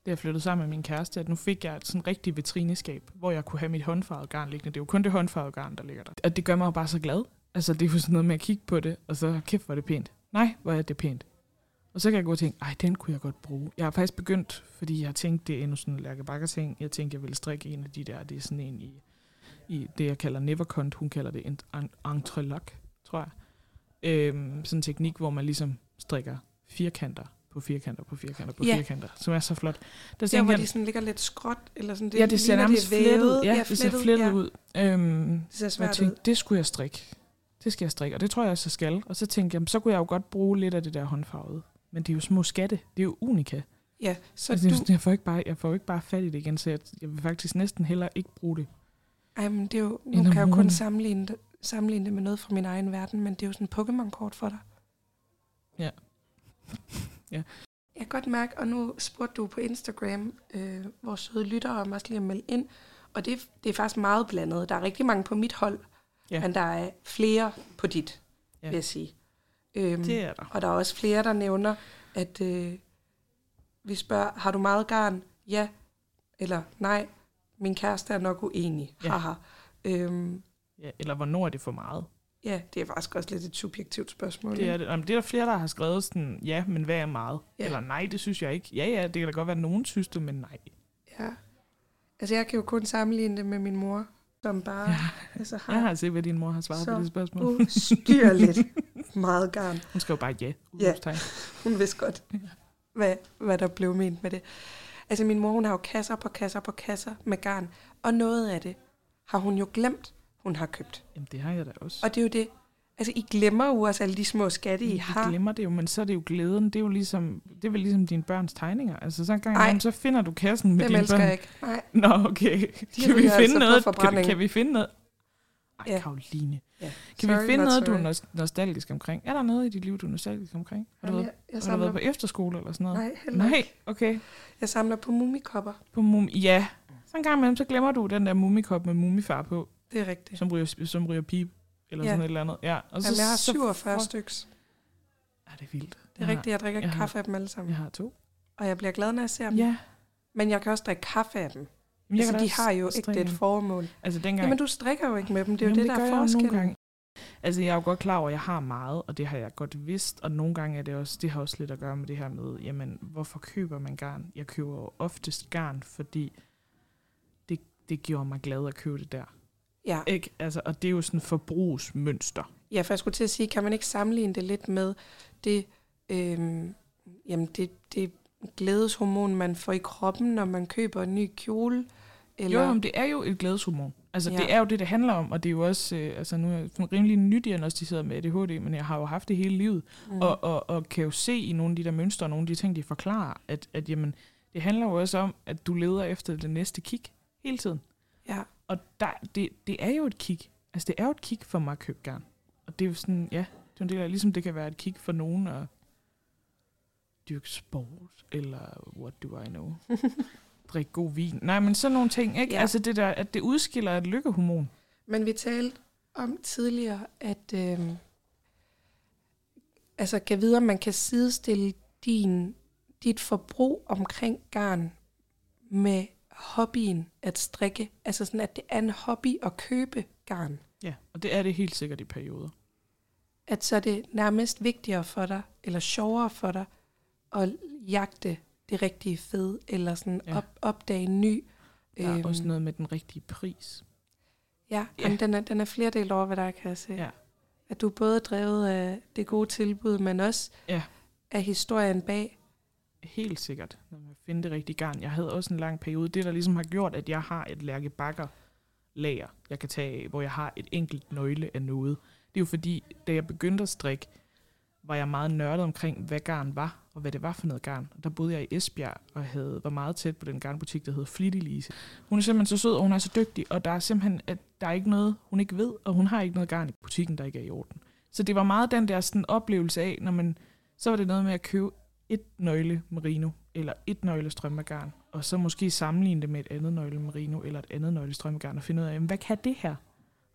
da jeg flyttede sammen med min kæreste, at nu fik jeg et sådan rigtigt vitrineskab, hvor jeg kunne have mit håndfarvede garn liggende. Det er jo kun det håndfarvede garn, der ligger der. Og det gør mig jo bare så glad. Altså det er jo sådan noget med at kigge på det, og så kæft, hvor er det pænt. Nej, hvor er det pænt. Og så kan jeg gå og tænke, ej, den kunne jeg godt bruge. Jeg har faktisk begyndt, fordi jeg har tænkt, det er endnu sådan en Lærke Bakker ting. Jeg tænkte, jeg ville strikke en af de der, det er sådan en i, i det, jeg kalder Nevercont. Hun kalder det en entrelok, entrelac, tror jeg. Øhm, sådan en teknik, hvor man ligesom strikker firkanter på firkanter på firkanter på Ja. firkanter, som er så flot. Der Der, tænkte hvor jeg, de sådan ligger lidt skråt, eller sådan det, ja, det ser nærmest er flettet, vævet. ja, det ser flettet ja. ud. Øhm, Det ser og jeg svært ud. tænkte, det skulle jeg strikke. Det skal jeg strikke, og det tror jeg, jeg så skal. Og så tænkte jeg, jamen, så kunne jeg jo godt bruge lidt af det der håndfarvede. Men det er jo små skatte. Det er jo unika. Ja, så Altså, du... jeg, jeg, får ikke bare, jeg får ikke bare fat i det igen, så jeg, jeg vil faktisk næsten heller ikke bruge det. Ej, men det er jo, nu kan jeg jo kun sammenligne det, sammenligne det med noget fra min egen verden, men det er jo sådan et Pokémon-kort for dig. Ja. Ja. Jeg kan godt mærke, og nu spurgte du på Instagram, øh, vores søde lyttere om også lige at melde ind, og det, er- det er faktisk meget blandet. Der er rigtig mange på mit hold, Ja. men der er flere på dit, Ja. vil jeg sige. Øhm, Det er der. Og der er også flere, der nævner, at øh, vi spørger, har du meget garn? Ja. Eller nej, min kæreste er nok uenig. Ja. Haha. Øhm, Ja, eller hvornår er det for meget? Ja, det er faktisk også lidt et subjektivt spørgsmål. Det er, det. Jamen, det er der flere, der har skrevet sådan, ja, men hvad er meget? Ja. Eller nej, det synes jeg ikke. Ja, ja, det kan da godt være, at nogen synes det, men nej. Ja. Altså, jeg kan jo kun sammenligne det med min mor, som bare Ja. altså, Jeg har har set, hvad din mor har svaret Så på det spørgsmål. ustyrligt meget garn. Hun skrev bare ja. Ja. Hun vidste godt, hvad, hvad der blev ment med det. Altså, min mor, hun har jo kasser på kasser på kasser med garn, og noget af det har hun jo glemt, hun har købt. Jamen, det har jeg da også. Og det er jo det. Altså, I glemmer jo også alle de små skatte, I Vi har. glemmer det jo, men så er det jo glæden. Det er jo ligesom, det er vel ligesom dine børns tegninger. Altså så en gang imellem, så finder du kassen med Dem dine elsker børn. jeg ikke. Nej, Nå, okay. Kan vi altså finde noget? Kan, kan vi finde noget? Ej, Ja. Karoline. ja. Kan Sorry, vi finde noget, du er sorry. nos- nostalgisk omkring? Er der noget i dit liv, du er nostalgisk omkring? Har du, Jamen, været, jeg, jeg, har du samler, været på efterskole eller sådan noget? nej, heller Nej, okay. Jeg samler på mumikopper. På mum ja. Så en gang imellem, så glemmer du den der mumikop med mumifar på, Det er rigtigt. som ryger, som ryger pip. Eller Ja. sådan et eller andet. Ja. Og så, Jamen, jeg har så 47 får- stykker. Ja, det er vildt. Det er rigtigt, jeg drikker jeg har- kaffe af dem alle sammen. Jeg har to. Og jeg bliver glad, når jeg ser dem. Ja. Men jeg kan også drikke kaffe af dem. Men Altså, de har jo ikke strikke et dem. formål. Altså dengang... Jamen, du strikker jo ikke med dem. Det er jo Jamen, det, der er jeg forskellen. Altså, jeg er jo godt klar over, at jeg har meget, og det har jeg godt vidst. Og nogle gange er det også, det har også lidt at gøre med det her med, jamen, hvorfor køber man garn? Jeg køber jo oftest garn, fordi det, det gjorde mig glad at købe det der. Ja. Ikke? Altså, og det er jo sådan forbrugsmønster. ja, for jeg skulle til at sige, kan man ikke sammenligne det lidt med det, øhm, jamen det, det glædeshormon, man får i kroppen, når man køber en ny kjole? Eller, Jo, men det er jo et glædeshormon. Altså, ja. Det er jo det, det handler om, og det er jo også, øh, altså nu er jeg rimelig nydiagnostiseret med ADHD, men jeg har jo haft det hele livet, mm, og, og, og kan jo se i nogle af de der mønstre, og nogle af de ting, de forklarer, at, at jamen, det handler jo også om, at du leder efter det næste kig hele tiden. ja. Og der, det, det er jo et kig. Altså, det er jo et kig for mig at købe garn. Og det er jo sådan, ja, det er en del af, ligesom det kan være et kig for nogen at dyrke sport, eller what do I know, [laughs] drikke god vin. Nej, men sådan nogle ting, ikke? Ja. Altså det der, at det udskiller et lykkehormon. Men vi talte om tidligere, at øhm, altså kan vide, om man kan sidestille din, dit forbrug omkring garn med hobbyen at strikke. Altså sådan, at det er en hobby at købe garn. Ja, og det er det helt sikkert i perioder. At så er det nærmest vigtigere for dig, eller sjovere for dig, at jagte det rigtige fed, eller sådan Ja. op, opdage en ny. Der er også noget med den rigtige pris. Ja, Ja. Jamen, den, er, den er flere delt over, hvad der er, kan jeg se. Ja. At du er både drevet af det gode tilbud, men også Ja. af historien bag. Helt sikkert, når man finder det rigtige garn. Jeg havde også en lang periode. Det, der ligesom har gjort, at jeg har et Lærke Bakker lager, jeg kan tage af, hvor jeg har et enkelt nøgle af noget. Det er jo fordi, da jeg begyndte at strikke, var jeg meget nørdet omkring, hvad garn var, og hvad det var for noget garn. Og der boede jeg i Esbjerg, og havde, var meget tæt på den garnbutik, der hedder Flitty Lise. Hun er simpelthen så sød, og hun er så dygtig, og der er simpelthen, at der er ikke noget, hun ikke ved, og hun har ikke noget garn i butikken, der ikke er i orden. Så det var meget den der sådan oplevelse af, når man, så var det noget med at købe et nøgle merino, eller et nøgle strømmegarn, og så måske sammenligne det med et andet nøgle merino, eller et andet nøgle strømmegarn, og finde ud af, jamen, hvad kan det her?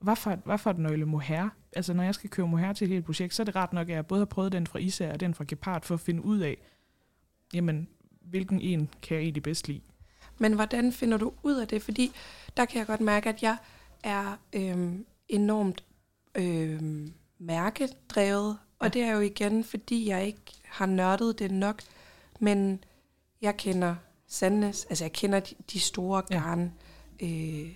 Hvad for, hvad for et nøgle mohair? Altså, når jeg skal købe mohair til et helt projekt, så er det ret nok, at jeg både har prøvet den fra Især og den fra Gepard, for at finde ud af, jamen, hvilken en kan jeg egentlig bedst lide. Men hvordan finder du ud af det? Fordi der kan jeg godt mærke, at jeg er øhm, enormt øhm, mærkedrevet. Og Ja. det er jo igen, fordi jeg ikke har nørdet det nok. Men jeg kender Sandnes, altså jeg kender de, de store Ja. garn, øh,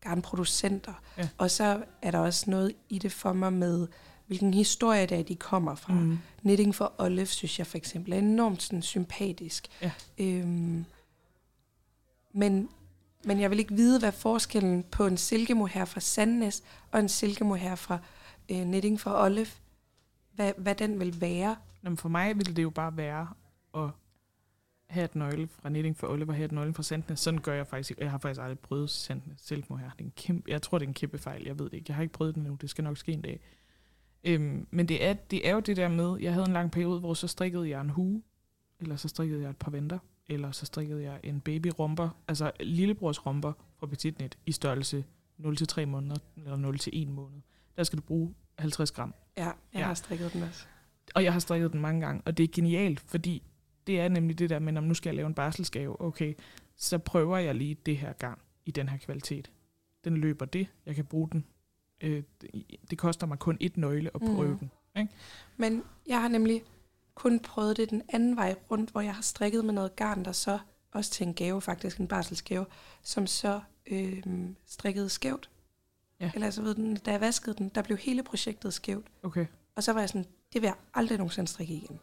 garnproducenter. Ja. Og så er der også noget i det for mig med, hvilken historie det er, de kommer fra. Mm. Knitting for Olive, synes jeg for eksempel, er enormt sådan, sympatisk. Ja. Øhm, men, men jeg vil ikke vide, hvad forskellen på en silkemohair fra Sandnes og en silkemohair fra øh, Knitting for Olive, hvad, hvad den vil være. Jamen for mig ville det jo bare være at have et nøgle fra Knitting for Oliver, have et nøgle fra Sandnes. Sådan gør jeg faktisk ikke. Jeg har faktisk aldrig prøvet Sandnes selvmord her. Det er en kæmpe, jeg tror, det er en kæmpe fejl. Jeg ved det ikke. Jeg har ikke prøvet det endnu. Det skal nok ske en dag. Øhm, men det er, det er jo det der med, jeg havde en lang periode, hvor så strikkede jeg en hue, eller så strikkede jeg et par venter, eller så strikkede jeg en babyromper, altså lillebrors romper fra Petitnet i størrelse 0-3 måneder, eller 0-1 måned. Der skal du bruge 50 gram. Ja, jeg Ja. har strikket den også. Og jeg har strikket den mange gange, og det er genialt, fordi det er nemlig det der med, om nu skal jeg lave en barselsgave, okay, så prøver jeg lige det her gang i den her kvalitet. Den løber det, jeg kan bruge den. Øh, det- koster mig kun et nøgle at prøve Mhm. den. Ikke? Men jeg har nemlig kun prøvet det den anden vej rundt, hvor jeg har strikket med noget garn, der så også til en gave, faktisk en barselsgave, som så øh, strikkede skævt. Ja. Eller altså ved den, da jeg vaskede den, der blev hele projektet skævt. Okay. Og så var jeg sådan, det vil jeg aldrig nogensinde strikke igen.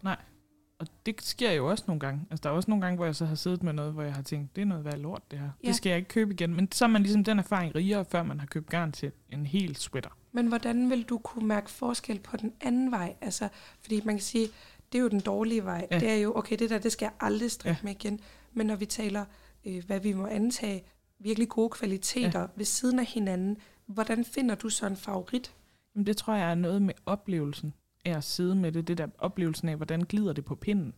Og det sker jo også nogle gange. Altså, der er også nogle gange, hvor jeg så har siddet med noget, hvor jeg har tænkt, det er noget værd lort, det her. Ja. Det skal jeg ikke købe igen. Men så er man ligesom den erfaring rigere, før man har købt garn til en hel sweater. Men hvordan vil du kunne mærke forskel på den anden vej? Altså, fordi man kan sige, det er jo den dårlige vej. Ja. Det er jo, okay, det der, det skal jeg aldrig strikke ja. med igen. Men når vi taler, øh, hvad vi må antage, virkelig gode kvaliteter ja. ved siden af hinanden, hvordan finder du så en favorit? Men det tror jeg er noget med oplevelsen af at sidde med det. Det der oplevelsen af, hvordan glider det på pinden.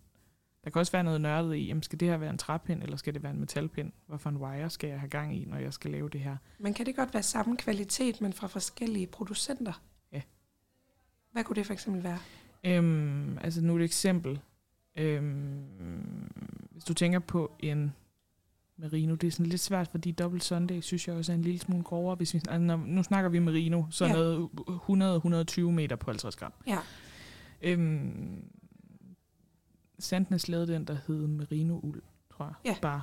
Der kan også være noget nørdet i, jamen, skal det her være en træpind, eller skal det være en metalpind? Hvorfor en wire skal jeg have gang i, når jeg skal lave det her? Men kan det godt være samme kvalitet, men fra forskellige producenter? Ja. Hvad kunne det for eksempel være? Øhm, altså nu et eksempel. Øhm, hvis du tænker på en merino, det er sådan lidt svært, fordi Double Sunday synes jeg også er en lille smule grovere. Hvis vi, altså, når, nu snakker vi merino, så Ja. noget 100-120 meter på 50 gram. Ja. Øhm, Sandnes lavede den, der hed merino uld, tror jeg. Ja. Bare.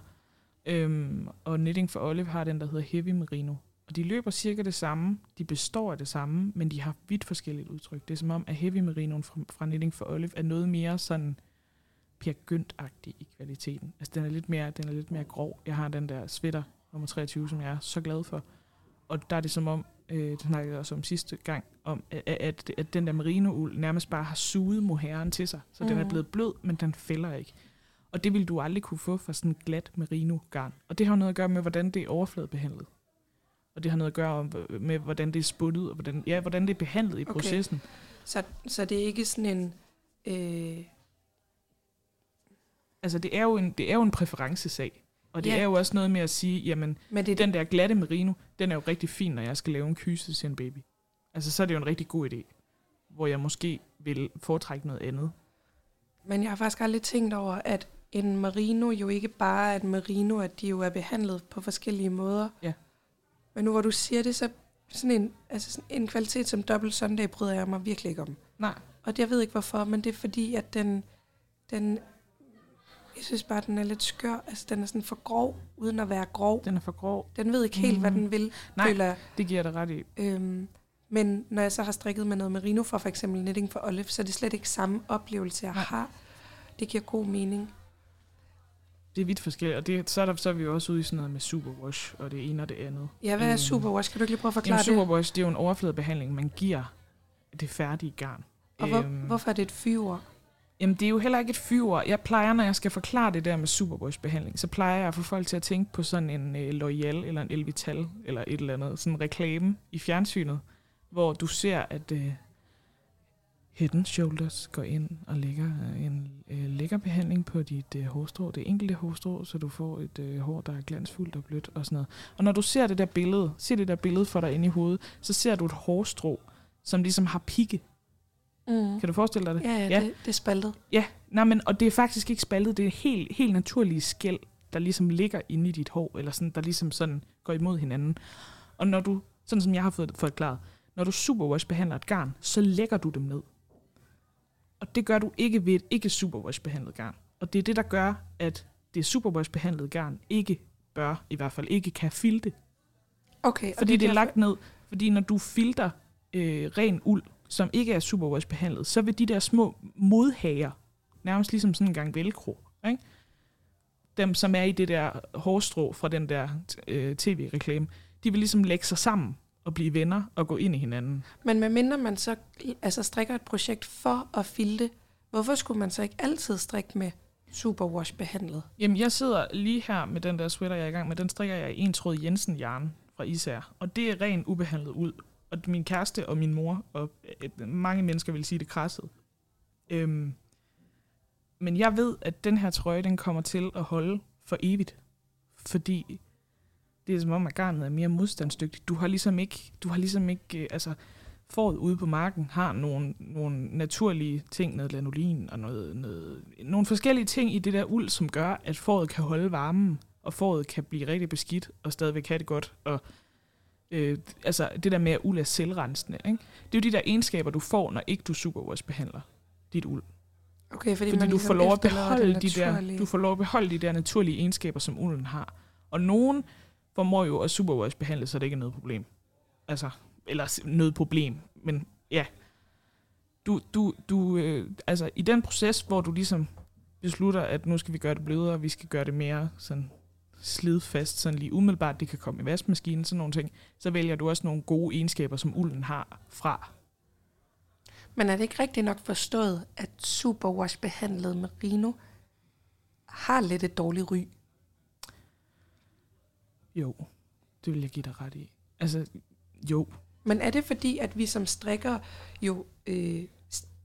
Øhm, og Knitting for Olive har den, der hedder heavy merino. Og de løber cirka det samme, de består af det samme, men de har vidt forskelligt udtryk. Det er som om, at heavy merinoen fra, fra Knitting for Olive er noget mere sådan Pia Gynt-agtig i kvaliteten. Altså den er, lidt mere, den er lidt mere grov. Jeg har den der sweater nummer 23, som jeg er så glad for. Og der er det som om, øh, det snakkede jeg også om sidste gang, om at, at, at den der merino-uld nærmest bare har suget mohæren til sig. Så mm. den er Mhm. blevet blød, men den fælder ikke. Og det vil du aldrig kunne få fra sådan en glat merino-garn. Og det har noget at gøre med, hvordan det er overfladebehandlet. Og det har noget at gøre om, med, hvordan det er sputtet, og hvordan, ja, hvordan det er behandlet i Okay. processen. Så, så det er ikke sådan en... Øh, Altså, det er jo en, det er jo en præferencesag. Og det Ja. er jo også noget med at sige, jamen, men det den der glatte merino, den er jo rigtig fin, når jeg skal lave en kyse til en baby. Altså, så er det jo en rigtig god idé, hvor jeg måske vil foretrække noget andet. Men jeg har faktisk aldrig tænkt over, at en merino jo ikke bare er et merino, at de jo er behandlet på forskellige måder. Ja. Men nu hvor du siger det, så sådan en, altså sådan en kvalitet som Double Sunday bryder jeg mig virkelig ikke om. Nej. Og jeg ved ikke hvorfor, men det er fordi, at den, den jeg synes bare, den er lidt skør. Altså, den er sådan for grov, uden at være grov. Den er for grov. Den ved ikke helt, hvad Mhm. den vil, Nej. føler. Det giver dig ret i. Øhm, men når jeg så har strikket med noget merino fra for eksempel Knitting for Olive, så er det slet ikke samme oplevelse, jeg Nej. har. Det giver god mening. Det er vidt forskelligt, og det, så, er der, så er vi jo også ude i sådan noget med superwash, og det ene og det andet. Ja, hvad er Øhm, superwash? Kan du ikke lige prøve at Jamen, forklare det? superwash, det er jo en overfladebehandling, man giver det færdige garn. Og hvor, Øhm, hvorfor er det et fyord? Jamen, det er jo heller ikke et fyr. Jeg plejer, når jeg skal forklare det der med Superboys-behandling, så plejer jeg at få folk til at tænke på sådan en øh, L'Oreal eller en Elvital eller et eller andet, sådan en reklame i fjernsynet, hvor du ser, at øh, Head and Shoulders går ind og lægger øh, en øh, lækker behandling på dit øh, hårstrå, det enkelte hårstrå, så du får et øh, hår, der er glansfuldt og blødt og sådan noget. Og når du ser det der billede, ser det der billede for dig inde i hovedet, så ser du et hårstrå, som ligesom har pigge. Mm. Kan du forestille dig det? Ja, ja, Ja. Det, det er spaltet. Ja, nej, men, og det er faktisk ikke spaltet, det er helt, helt naturlige skæld, der ligesom ligger inde i dit hår, eller sådan, der ligesom sådan går imod hinanden. Og når du, sådan som jeg har fået forklaret, når du superwash behandler et garn, så lægger du dem ned. Og det gør du ikke ved et ikke superwash behandlet garn. Og det er det, der gør, at det superwash behandlede garn ikke bør, i hvert fald ikke kan filte. Okay, Fordi det er, det er derfor- lagt ned. Fordi når du filter øh, ren uld, som ikke er superwash behandlet, så vil de der små modhager, nærmest ligesom sådan en gang velcro, ikke? dem som er i det der hårstrå fra den der øh, tv-reklame, de vil ligesom lægge sig sammen og blive venner og gå ind i hinanden. Men medmindre man så altså, strikker et projekt for at filte, hvorfor skulle man så ikke altid strikke med superwash behandlet? Jamen, jeg sidder lige her med den der sweater, jeg er i gang med. Den strikker jeg i en tråd Jensen Jarn fra Især. Og det er ren ubehandlet ud. Og min kæreste og min mor, og øh, øh mange mennesker vil sige det krasset. Øhm, men jeg ved, at den her trøje, den kommer til at holde for evigt. Fordi det er som om, at garnet er mere modstandsdygtigt. Du har ligesom ikke, du har ligesom ikke øh, altså, fåret ude på marken har nogle, nogle naturlige ting, noget lanolin og noget, noget, nogle forskellige ting i det der uld, som gør, at fåret kan holde varmen, og fåret kan blive rigtig beskidt og stadigvæk have det godt. Og, øh, altså det der med, at uld er selvrensende. Ikke? Det er jo de der egenskaber, du får, når ikke du superwash behandler dit uld. Okay, fordi, Fordi man du ligesom får lov at beholde de der, du får lov at beholde de der naturlige egenskaber, som ulden har. Og nogen formår jo at superwash behandle, så det ikke er noget problem. Altså, eller noget problem. Men ja, du, du, du, øh, altså i den proces, hvor du ligesom beslutter, at nu skal vi gøre det blødere, vi skal gøre det mere sådan slidfast, sådan lige umiddelbart, det kan komme i vaskemaskinen, sådan nogle ting, så vælger du også nogle gode egenskaber, som ulden har fra. Men er det ikke rigtigt nok forstået, at superwash behandlet merino har lidt et dårligt ry? Jo, det vil jeg give dig ret i. Altså, jo, Men er det fordi, at vi som strikker jo øh,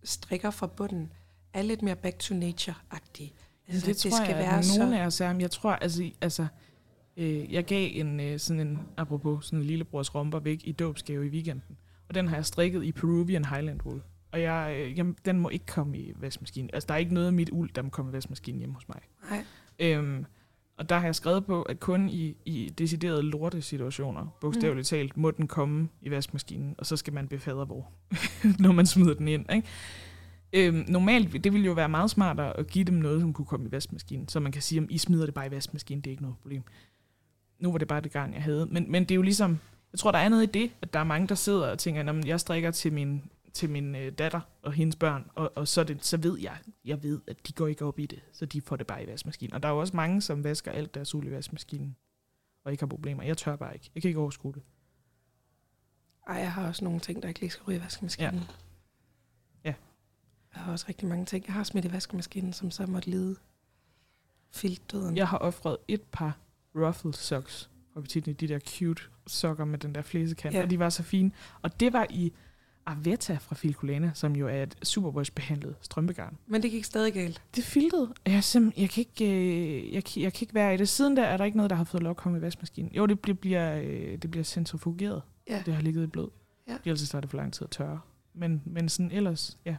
strikker fra bunden, er lidt mere back to nature-agtige? Altså, det, det tror jeg, at så... nogle af os er. Men jeg tror, altså, altså øh, jeg gav en øh, sådan en, apropos sådan en lillebrors romper væk i dåbsgave i weekenden. Og den har jeg strikket i Peruvian Highland Wool. Og jeg, øh, jamen, den må ikke komme i vaskemaskinen. Altså, der er ikke noget af mit uld, der må komme i vaskemaskinen hjemme hos mig. Nej. Øhm, og der har jeg skrevet på, at kun i, i deciderede lortesituationer, bogstaveligt talt, må den komme i vaskemaskinen, og så skal man befader hvor, [laughs] når man smider den ind. Ikke? Øhm, normalt, det ville jo være meget smartere at give dem noget, som kunne komme i vaskemaskinen, så man kan sige, at I smider det bare i vaskemaskinen, det er ikke noget problem. Nu var det bare det garn, jeg havde. Men, men det er jo ligesom, jeg tror, der er noget i det, at der er mange, der sidder og tænker, at jeg strikker til min, til min øh, datter og hendes børn, og, og så, det, så ved jeg, jeg ved, at de går ikke op i det, så de får det bare i vaskemaskinen. Og der er jo også mange, som vasker alt deres uld i vaskemaskinen, og ikke har problemer. Jeg tør bare ikke. Jeg kan ikke overskue det. Ej, jeg har også nogle ting, der ikke lige skal ryge i vaskemaskinen. Ja. Jeg har også rigtig mange ting, jeg har smidt i vaskemaskinen, som så måtte lide filtdøden. Jeg har offret et par ruffled socks fra butikken, de der cute sokker med den der flæsekant, Ja. og de var så fine. Og det var i Aveta fra Filcolana, som jo er et superwash-behandlet strømpegarn. Men det gik stadig galt. Det filtede. Jeg, jeg, kan ikke, øh, jeg, kan- jeg kan ikke være i det. Siden der er der ikke noget, der har fået lov at komme i vaskemaskinen. Jo, det bliver, bliver, øh, det bliver centrifugeret. Ja. Det har ligget i blød. Ja. Ellers tager det for lang tid at tørre. Men, men sådan ellers, ja.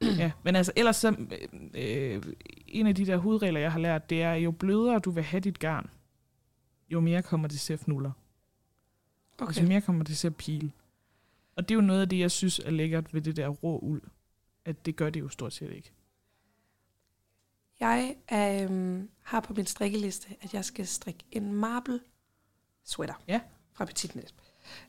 [clears throat] ja, men altså ellers så, øh, en af de der hudregler, jeg har lært, det er, jo blødere du vil have dit garn, jo mere kommer det til at fnuller. Okay. Okay. mere kommer det til at pile. Og det er jo noget af det, jeg synes er lækkert ved det der rå uld. At det gør det jo stort set ikke. Jeg øhm, har på min strikkeliste, at jeg skal strikke en marble sweater Ja. fra Petit Net.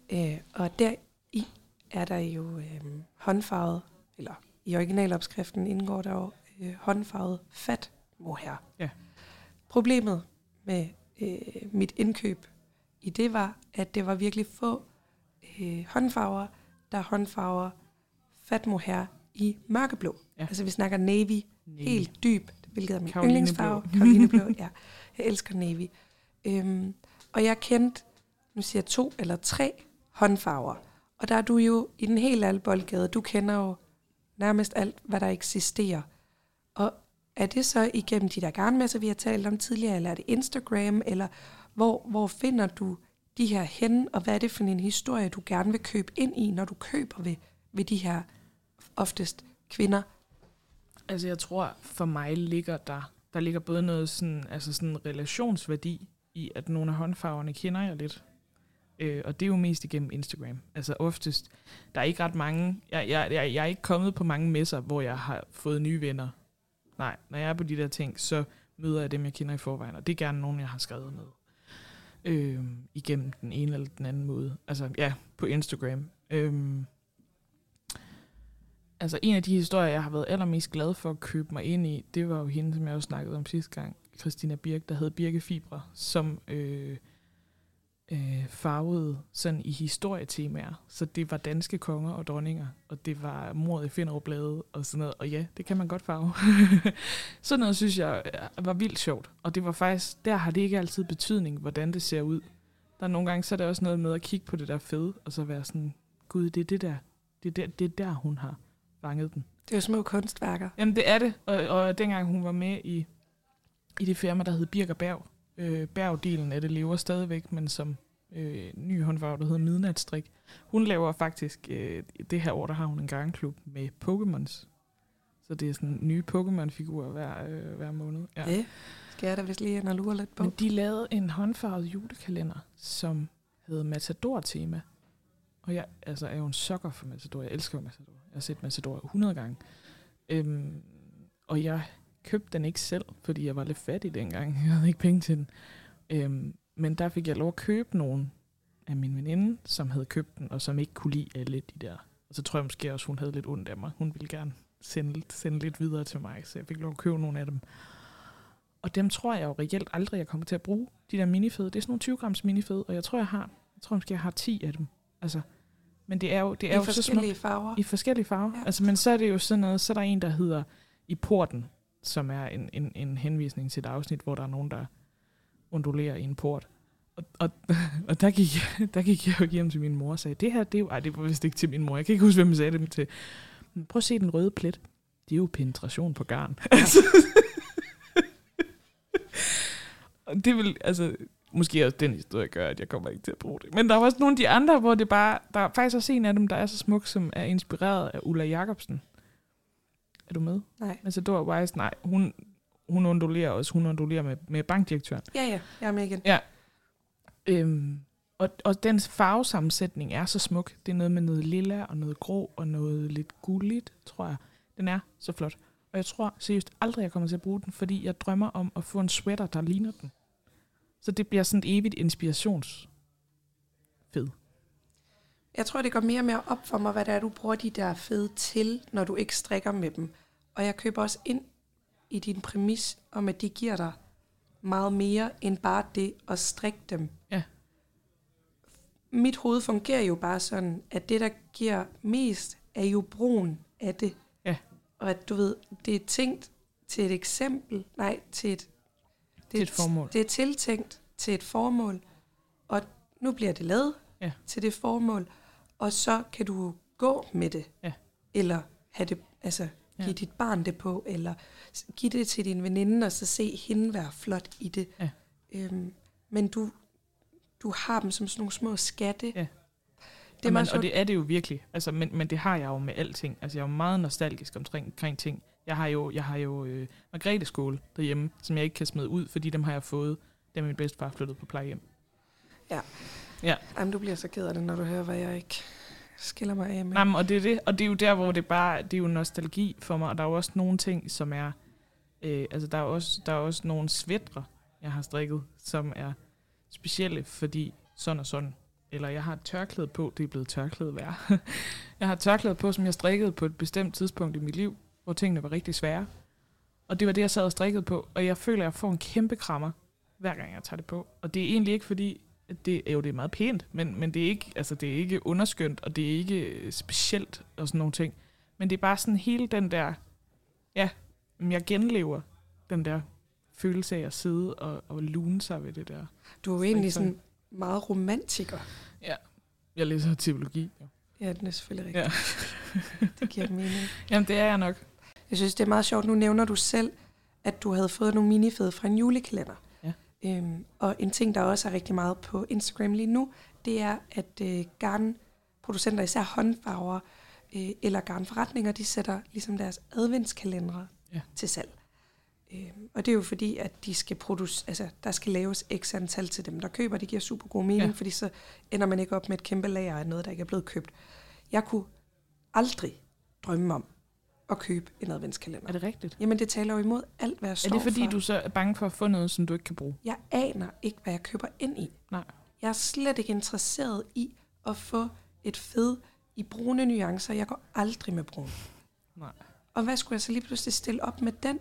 Øh, og der i er der jo øhm, håndfarvet, eller i originalopskriften indgår der jo øh, håndfarvet fat mohair. Ja. Problemet med øh, mit indkøb i det var, at det var virkelig få øh, håndfarver, der håndfarver fat mohair i mørkeblå. Ja. Altså vi snakker navy, Nej. helt dyb, hvilket er min Karolineblå. yndlingsfarve. Karolineblå, ja. Jeg elsker navy. Øhm, og jeg kendte, nu siger jeg to eller tre håndfarver. Og der er du jo i den helt alle boldgade. Du kender jo nærmest alt, hvad der eksisterer. Og er det så igennem de der garnmasser, vi har talt om tidligere, eller er det Instagram, eller hvor, hvor finder du de her hen, og hvad er det for en historie, du gerne vil købe ind i, når du køber ved, ved de her oftest kvinder? Altså jeg tror, for mig ligger der, der ligger både noget sådan, altså sådan relationsværdi i, at nogle af håndfarverne kender jeg lidt. Øh, og det er jo mest igennem Instagram. Altså oftest, der er ikke ret mange, jeg, jeg, jeg, jeg er ikke kommet på mange messer, hvor jeg har fået nye venner. Nej, når jeg er på de der ting, så møder jeg dem, jeg kender i forvejen, og det er gerne nogen, jeg har skrevet med. Øh, igennem den ene eller den anden måde. Altså ja, på Instagram. Øh, Altså en af de historier, jeg har været allermest glad for at købe mig ind i, det var jo hende, som jeg også snakkede om sidste gang, Christina Birk, der havde birkefibre, som øh, øh, farvet sådan i historietemaer. Så det var danske konger og dronninger, og det var mordet i Finderup og sådan noget. Og ja, det kan man godt farve. [laughs] sådan noget synes jeg øh, var vildt sjovt. Og det var faktisk, der har det ikke altid betydning, hvordan det ser ud. Der er nogle gange, så er det også noget med at kigge på det der fede, og så være sådan, gud, det er det der, det er der, det er der hun har fanget den. Det er jo små kunstværker. Jamen det er det, og, og dengang hun var med i, i det firma, der hed Birker Berg, øh, Bergdelen af det lever stadigvæk, men som øh, ny håndfarve, der hedder Midnatstrik. Hun laver faktisk, øh, det her år, der har hun en garnklub med Pokémons. Så det er sådan nye Pokémon-figurer hver, øh, hver måned. Ja. Det skal jeg da vist lige ind og lure lidt på. Men de lavede en håndfarvet julekalender, som hed Matador-tema. Og jeg altså, er jo en sokker for Matador. Jeg elsker Matador. Jeg har set Matador 100 gange. Øhm, og jeg købte den ikke selv, fordi jeg var lidt fattig dengang. [laughs] Jeg havde ikke penge til den. Øhm, men der fik jeg lov at købe nogen af min veninde, som havde købt den, og som ikke kunne lide alle de der. Og så tror jeg måske også, hun havde lidt ondt af mig. Hun ville gerne sende, sende lidt videre til mig, så jeg fik lov at købe nogle af dem. Og dem tror jeg jo reelt aldrig, jeg kommer til at bruge. De der minifede. Det er sådan nogle 20 grams minifede, og jeg tror, jeg har, jeg tror måske, jeg har 10 af dem. Altså, men det er jo, det er I jo forskellige så farver. I forskellige farver. Ja. Altså, men så er det jo sådan noget, så er der en, der hedder I porten, som er en, en, en henvisning til et afsnit, hvor der er nogen, der ondulerer i en port. Og, og, [laughs] og der, gik, [laughs] der gik jeg jo hjem til min mor og sagde, det her, det er jo, ej, det var vist ikke til min mor, jeg kan ikke huske, hvem jeg sagde det til. Men prøv at se den røde plet. Det er jo penetration på garn. Ja. [laughs] Altså. og det vil, altså, måske også den historie gør, at jeg kommer ikke til at bruge det. Men der er også nogle af de andre, hvor det bare, der er faktisk også en af dem, der er så smuk, som er inspireret af Ulla Jacobsen. Er du med? Nej. Altså, Dora Weiss, nej, hun, hun ondulerer også, hun ondulerer med, med bankdirektøren. Ja, ja, jeg er med igen. Ja. Øhm, og, og den farvesammensætning er så smuk. Det er noget med noget lilla og noget grå og noget lidt gulligt, tror jeg. Den er så flot. Og jeg tror seriøst aldrig, jeg kommer til at bruge den, fordi jeg drømmer om at få en sweater, der ligner den. Så det bliver sådan et evigt inspirations fed. Jeg tror, det går mere og mere op for mig, hvad det er, du bruger de der fede til, når du ikke strikker med dem. Og jeg køber også ind i din præmis om, at de giver dig meget mere end bare det at strikke dem. Ja. Mit hoved fungerer jo bare sådan, at det, der giver mest, er jo brugen af det. Ja. Og at du ved, det er tænkt til et eksempel, nej, til et, det til et formål. Det er tiltænkt til et formål, og nu bliver det lavet ja. til det formål, og så kan du gå med det. Ja. Eller have det, altså give ja. dit barn det på, eller give det til din veninde, og så se hende være flot i det. Ja. Øhm, men du, du har dem som sådan nogle små skatte. Ja. Det er man, og det er det jo virkelig. Altså, men, men det har jeg jo med alting. Altså, jeg er jo meget nostalgisk omkring, omkring ting. Jeg har jo, jeg har jo øh, Margrethe skål derhjemme, som jeg ikke kan smide ud, fordi dem har jeg fået, da min bedstefar flyttede på plejehjem. Ja. Ja. Jamen, du bliver så ked af det, når du hører, hvad jeg ikke skiller mig af med. Nej, men, og det er det. Og det er jo der, hvor det bare, det er jo nostalgi for mig. Og der er jo også nogle ting, som er, øh, altså der er også, der er også nogle svætre, jeg har strikket, som er specielle, fordi sådan og sådan. Eller jeg har et tørklæde på, det er blevet tørklæde værd. [laughs] jeg har et tørklæde på, som jeg strikkede på et bestemt tidspunkt i mit liv, hvor tingene var rigtig svære. Og det var det, jeg sad og strikkede på. Og jeg føler, at jeg får en kæmpe krammer, hver gang jeg tager det på. Og det er egentlig ikke fordi, det er jo det er meget pænt, men, men det, er ikke, altså, det er ikke underskønt, og det er ikke specielt og sådan nogle ting. Men det er bare sådan hele den der, ja, jeg genlever den der følelse af at sidde og, og lune sig ved det der. Du er jo egentlig sådan meget romantiker. Ja, jeg læser teologi. Ja, ja det er selvfølgelig rigtigt. Ja. [laughs] det giver mening. Jamen, det er jeg nok. Jeg synes, det er meget sjovt. Nu nævner du selv, at du havde fået nogle minifede fra en julekalender. Øhm, og en ting, der også er rigtig meget på Instagram lige nu, det er, at øh, garnproducenter, især håndfarver øh, eller garnforretninger, de sætter ligesom deres adventskalendere ja. til salg. Øhm, og det er jo fordi, at de skal produce, altså, der skal laves x antal til dem, der køber. Det giver super god mening, ja. fordi så ender man ikke op med et kæmpe lager af noget, der ikke er blevet købt. Jeg kunne aldrig drømme om at købe en adventskalender. Er det rigtigt? Jamen, det taler jo imod alt, hvad jeg står Er det fordi, for. du så er bange for at få noget, som du ikke kan bruge? Jeg aner ikke, hvad jeg køber ind i. Nej. Jeg er slet ikke interesseret i at få et fed i brune nuancer. Jeg går aldrig med brun. Nej. Og hvad skulle jeg så lige pludselig stille op med den?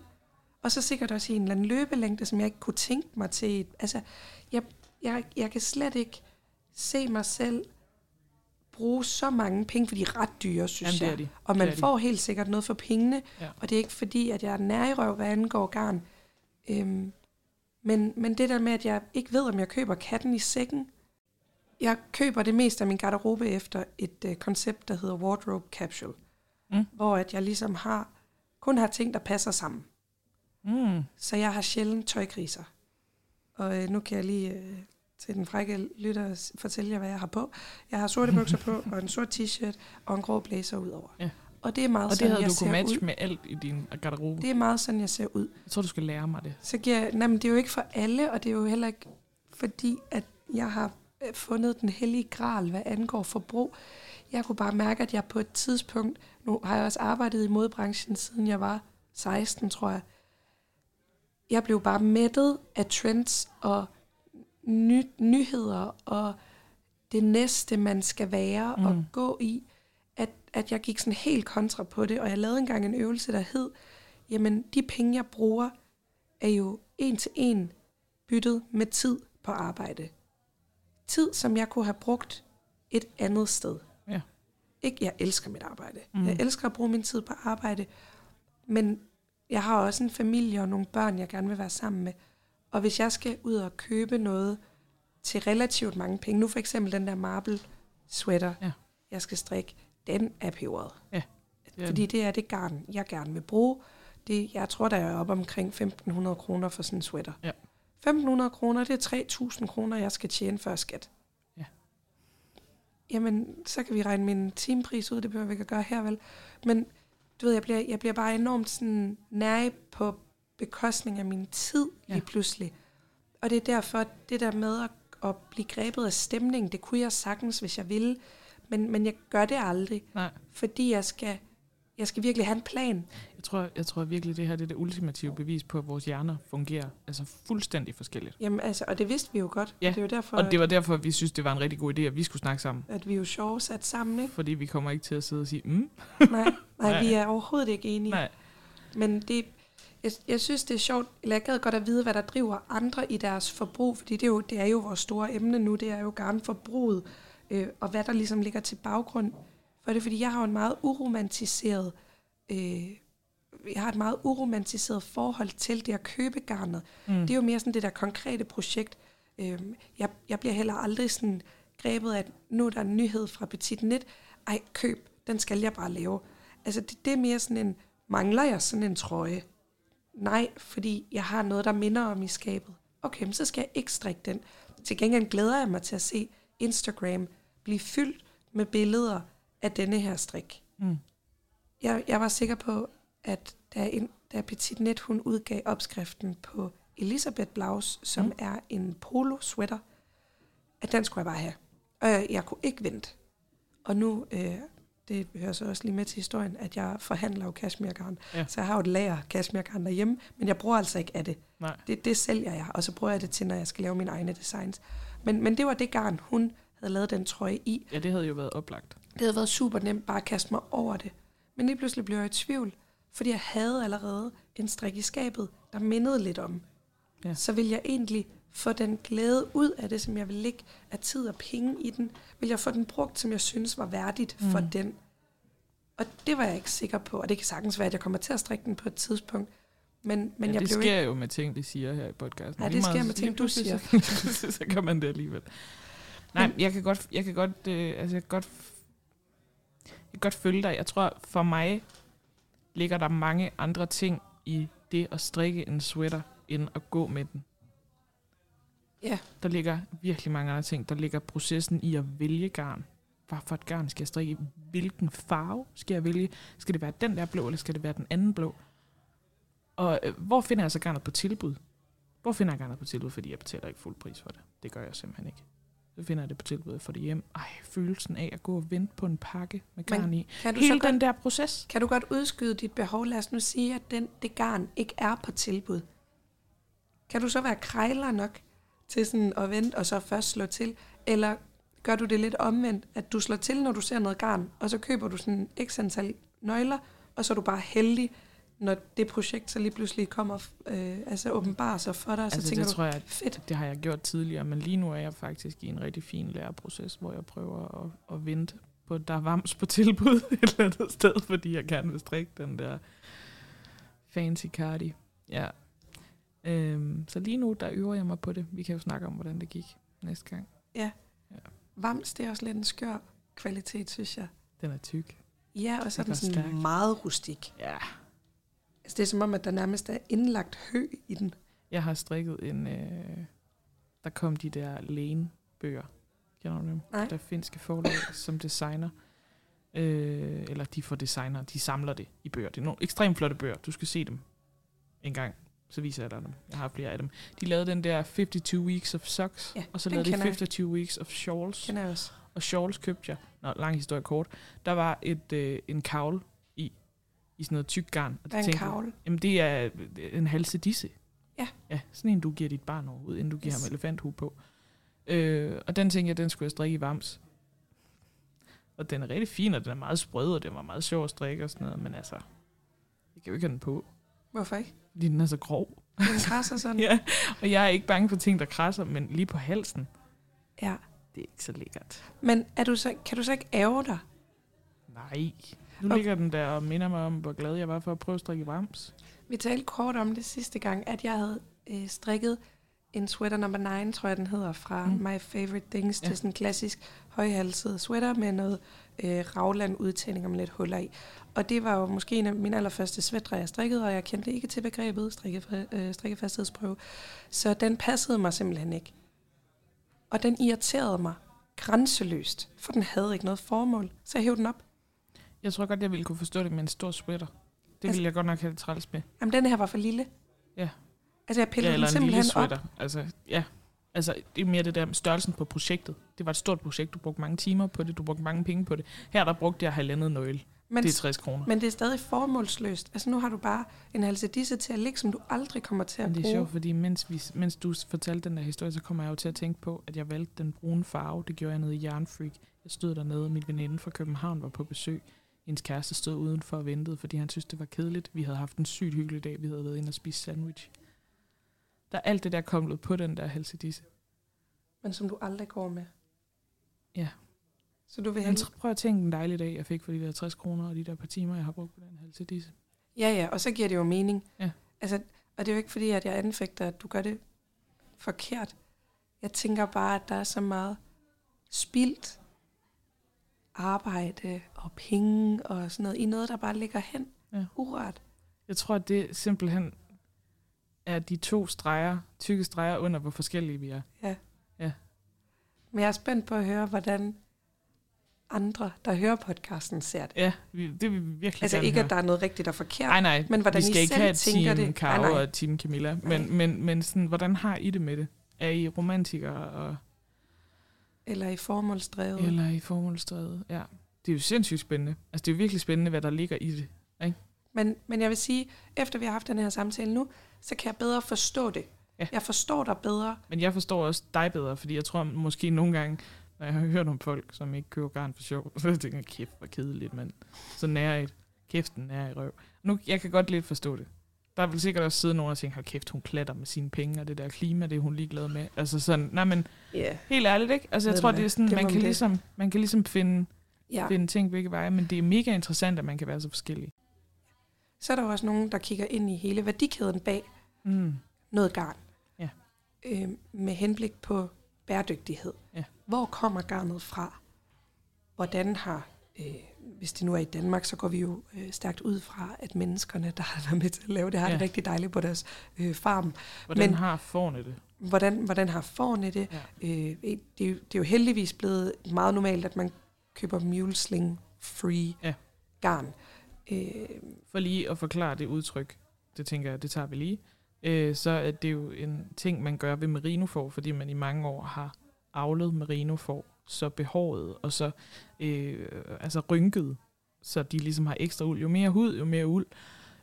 Og så sikkert også i en eller anden løbelængde, som jeg ikke kunne tænke mig til. Altså, jeg, jeg, jeg kan slet ikke se mig selv bruge så mange penge, for de er ret dyre, synes Jamen, det jeg. er de. Og Det man er de. får helt sikkert noget for pengene, Ja. og det er ikke fordi, at jeg er nærrøv, hvad angår garn. Øhm, men, men det der med, at jeg ikke ved, om jeg køber katten i sækken, jeg køber det meste af min garderobe efter et øh, koncept, der hedder wardrobe capsule, Mm. hvor at jeg ligesom har kun har ting, der passer sammen. Mm. Så jeg har sjældent tøjkriser. Og øh, nu kan jeg lige øh, til den frække lytter s- fortælle jer, hvad jeg har på. Jeg har sorte bukser på, og en sort t-shirt, og en grå blazer ud over. Ja. Og det er meget Og det sådan, havde jeg du kunne matche ud. med alt i din garderobe. Det er meget sådan, jeg ser ud. Jeg tror, du skal lære mig det. Så giver, jeg- nej, men det er jo ikke for alle, og det er jo heller ikke fordi, at jeg har øh, fundet den hellige gral, hvad angår forbrug. Jeg kunne bare mærke, at jeg på et tidspunkt, nu har jeg også arbejdet i modebranchen, siden jeg var 16, tror jeg. Jeg blev bare mættet af trends og ny, nyheder og det næste, man skal være mm. og gå i, at, at jeg gik sådan helt kontra på det, og jeg lavede engang en øvelse, der hed, jamen de penge, jeg bruger, er jo en til en byttet med tid på arbejde. Tid, som jeg kunne have brugt et andet sted. Ja. Ikke, jeg elsker mit arbejde. Mm. Jeg elsker at bruge min tid på arbejde, men jeg har også en familie og nogle børn, jeg gerne vil være sammen med. Og hvis jeg skal ud og købe noget til relativt mange penge, nu for eksempel den der marble sweater, Ja. jeg skal strikke, den er peberet. Ja, Fordi det er det garn, jeg gerne vil bruge. Det, jeg tror, der er op omkring 1.500 kroner for sådan en sweater. Ja. 1.500 kroner, det er 3.000 kroner, jeg skal tjene før skat. Ja. Jamen, så kan vi regne min timepris ud, det behøver vi ikke at gøre her, vel? Men du ved, jeg bliver, jeg bliver bare enormt sådan nær på bekostning af min tid lige Ja. pludselig. Og det er derfor, det der med at, at blive grebet af stemning, det kunne jeg sagtens, hvis jeg ville. Men, men jeg gør det aldrig, Nej, fordi jeg skal, jeg skal virkelig have en plan. jeg tror, jeg tror virkelig, det her det er det ultimative bevis på, at vores hjerner fungerer altså fuldstændig forskelligt. Jamen, altså, og det vidste vi jo godt. Ja, Det er jo derfor, Og det var derfor, vi synes, det var en rigtig god idé, at vi skulle snakke sammen. at vi jo sjove sat sammen, ikke? Fordi vi kommer ikke til at sidde og sige, mm, Nej, nej, [laughs] Nej. vi er overhovedet ikke enige. nej, Men det, jeg, jeg synes, det er sjovt, eller jeg gad godt at vide, hvad der driver andre i deres forbrug, fordi det er jo, det er jo vores store emne nu, det er jo garnforbruget, øh, og hvad der ligesom ligger til baggrund for det, fordi jeg har jo en meget uromantiseret, øh, jeg har et meget uromantiseret forhold til det at købe garnet. mm, Det er jo mere sådan det der konkrete projekt. Øhm, jeg, jeg bliver heller aldrig sådan grebet af, at nu er der en nyhed fra Petit Net. Ej, køb, den skal jeg bare lave. Altså, det, det er mere sådan en, mangler jeg sådan en trøje? Nej, fordi jeg har noget, der minder om i skabet. Okay, men så skal jeg ikke strikke den. Til gengæld glæder jeg mig til at se Instagram blive fyldt med billeder af denne her strik. mm, Jeg, jeg var sikker på, at da, en, da Petit Net hun udgav opskriften på Elisabeth Blaus, som Mm. er en polo sweater, at den skulle jeg bare have. Og jeg, jeg kunne ikke vente. Og nu, øh, det hører så også lige med til historien, at jeg forhandler jo cashmere-garn. Ja. Så jeg har jo et lager cashmere-garn derhjemme, men jeg bruger altså ikke af det. nej. det. Det sælger jeg, og så bruger jeg det til, når jeg skal lave mine egne designs. Men, men det var det garn, hun havde lavet den trøje i. Ja, det havde jo været oplagt. Det havde været super nemt bare at kaste mig over det. Men lige pludselig blev jeg i tvivl, fordi jeg havde allerede en strik i skabet, der mindede lidt om. Ja. Så vil jeg egentlig få den glæde ud af det, som jeg vil lægge af tid og penge i den, vil jeg få den brugt, som jeg synes var værdigt for Mm. den. Og det var jeg ikke sikker på, og det kan sagtens være, at jeg kommer til at strikke den på et tidspunkt. Men, men ja, jeg det blev sker ikke... jo med ting, de siger her i podcasten. Ja, det sker meget- med ting, du pludselig, Så, [laughs] så gør man det alligevel. Nej, jeg kan godt, jeg kan godt, øh, altså jeg kan godt, jeg kan godt følge dig. Jeg tror, for mig ligger der mange andre ting i det at strikke en sweater, end at gå med den. Ja, Der ligger virkelig mange andre ting. Der ligger processen i at vælge garn. Hvad for et garn skal jeg strikke? Hvilken farve skal jeg vælge? Skal det være den der blå, eller skal det være den anden blå? Og øh, hvor finder jeg så garnet på tilbud? Hvor finder jeg garnet på tilbud? Fordi jeg betaler ikke fuld pris for det. Det gør jeg simpelthen ikke. Så finder jeg det på tilbud for det hjem. Ej, følelsen af at gå og vente på en pakke med Men garn i. kan du, Hele så godt, den der proces. kan du godt udskyde dit behov? Lad os nu sige, at den, det garn ikke er på tilbud. Kan du så være krejler nok til sådan at vente og så først slå til? Eller gør du det lidt omvendt, at du slår til, når du ser noget garn, og så køber du sådan x antal nøgler, og så er du bare heldig, når det projekt så lige pludselig kommer, øh, altså åbenbarer sig for dig, så Altså, tænker det du, tror jeg, fedt. det har jeg gjort tidligere, men lige nu er jeg faktisk i en rigtig fin læreproces, hvor jeg prøver at, at vente på, der er vams på tilbud [laughs] et eller andet sted, fordi jeg gerne vil strikke den der fancy cardi. Ja. Øhm, så lige nu, der øver jeg mig på det. Vi kan jo snakke om, hvordan det gik næste gang. Vams, det er også lidt en skør kvalitet, synes jeg. Den er tyk. Ja, og så er Den sådan stærk. meget rustik. Ja. Altså, det er som om, at der nærmest er indlagt hø i den. Jeg har strikket en... Øh, der kom de der Lane-bøger. Kender du dem? Nej. Der finske forlag, som designer. Øh, eller de får designer, de samler det i bøger. Det er nogle ekstremt flotte bøger. Du skal se dem en gang. Så viser jeg dig dem. Jeg har flere af dem. De lavede den der 52 Weeks of Socks. Ja, og så lavede de kender jeg. 52 Weeks of Shawls. Kender jeg også. Og shawls købte jeg. Nå, lang historie kort. Der var et, øh, en kavle i, i sådan noget tyk garn. Og Der er en tænkte kavle. Jamen, det er øh, en halsedisse. Ja. Ja, sådan en, du giver dit barn overhovedet, inden du giver Yes. ham elefanthue på. Øh, og den tænkte jeg, den skulle jeg strikke i vams. Og den er rigtig fin, og den er meget sprød, og den var meget sjov at strikke og sådan noget. Men altså, jeg kan jo ikke have den på, Hvorfor ikke? fordi den er så grov. Den krasser sådan. [laughs] ja, og jeg er ikke bange for ting, der krasser, men lige på halsen, ja. det er ikke så lækkert. Men er du så, kan du så ikke ære dig? Nej. Nu Okay. ligger den der og minder mig om, hvor glad jeg var for at prøve at strikke vams. Vi talte kort om det sidste gang, at jeg havde øh, strikket en sweater number 9, tror jeg den hedder, fra Mm. My Favorite Things. Ja. Er sådan en klassisk højhalset sweater med noget øh, ragland udtænding og med lidt huller i. Og det var jo måske en af mine allerførste sweatre, jeg strikkede, og jeg kendte ikke til begrebet strikke, øh, strikkefasthedsprøve. Så den passede mig simpelthen ikke. Og den irriterede mig grænseløst, for den havde ikke noget formål. Så jeg hævde den op. Jeg tror godt, jeg ville kunne forstå det med en stor sweater. Det Altså- ville jeg godt nok have det træls med. Jamen, den her var for lille. Ja. Altså, jeg pillede Ja, den simpelthen op. Altså, ja. Altså, det er mere det der med størrelsen på projektet. Det var et stort projekt. Du brugte mange timer på det. Du brugte mange penge på det. Her der brugte jeg halvandet nøgle. Men, Det er 60 kroner. men det er stadig formålsløst. Altså, nu har du bare en halsedisse til at ligge, som du aldrig kommer til at Men det er bruge. sjovt, fordi mens, vi, mens du fortalte den der historie, så kommer jeg jo til at tænke på, at jeg valgte den brune farve. Det gjorde jeg nede i Jernfreak. Jeg stod dernede, min veninde fra København var på besøg. Hendes kæreste stod udenfor og ventede, fordi han syntes, det var kedeligt. Vi havde haft en sygt hyggelig dag. Vi havde været inde og spise sandwich. Der er alt det der kommet på den der halsedisse. Men som du aldrig går med. Ja. Så du vil have... prøv at tænke en dejlig dag, jeg fik for de der 60 kroner og de der par timer, jeg har brugt på den halsedisse. Ja, ja, og så giver det jo mening. Ja. Altså, og det er jo ikke fordi, at jeg anfægter, at du gør det forkert. Jeg tænker bare, at der er så meget spildt arbejde og penge og sådan noget, i noget, der bare ligger hen Ja. urørt. Jeg tror, at det simpelthen er de to streger, tykke streger under, hvor forskellige vi er. Men jeg er spændt på at høre, hvordan andre, der hører podcasten, ser det. Ja, vi, det vil vi virkelig Altså ikke, høre. at der er noget rigtigt og forkert, Nej, nej, men hvordan vi skal I ikke have tænker team det. Karo Nej, nej. og team Camilla, men, Nej. men, men sådan, hvordan har I det med det? Er I romantikere, og, eller i formålsdrevet. eller er I formålsdrevet? Ja, det er jo sindssygt spændende. Altså, det er jo virkelig spændende, hvad der ligger i det. Men, men jeg vil sige, efter vi har haft den her samtale nu, så kan jeg bedre forstå det. Ja. Jeg forstår dig bedre. Men jeg forstår også dig bedre, fordi jeg tror måske nogle gange, når jeg har hørt om folk, som ikke køber garn for sjov, [laughs] så jeg tænker jeg, kæft, hvor kedeligt, mand. Så nær et. Kæften er i røv. Nu, jeg kan godt lidt forstå det. Der vil sikkert også sidde nogen og tænke, hold kæft, hun klatter med sine penge, og det der klima, det er hun ligeglad med. Altså sådan, nej, men Ja. helt ærligt, ikke? Altså, jeg Ved tror, det er sådan, Glem man kan, det. ligesom, man kan ligesom finde, ja. finde ting begge veje, men det er mega interessant, at man kan være så forskellig. Så er der jo også nogen, der kigger ind i hele værdikæden bag Mm. noget garn. Ja. Øh, med henblik på bæredygtighed. Ja. Hvor kommer garnet fra? Hvordan har, øh, hvis det nu er i Danmark, så går vi jo øh, stærkt ud fra, at menneskerne, der har været med til at lave det, har Ja. det rigtig dejligt på deres øh, farm. Hvordan Men- har forne det? Hvordan, hvordan har forne det? Ja. Øh, det, er jo, det er jo heldigvis blevet meget normalt, at man køber mulesling-free Ja. garn. Øh, For lige at forklare det udtryk, det tænker jeg, det tager vi lige, øh, så er det jo en ting, man gør ved merinofor, fordi man i mange år har avlet merinofor, så behåret og så øh, altså rynket, så de ligesom har ekstra uld. Jo mere hud, jo mere uld,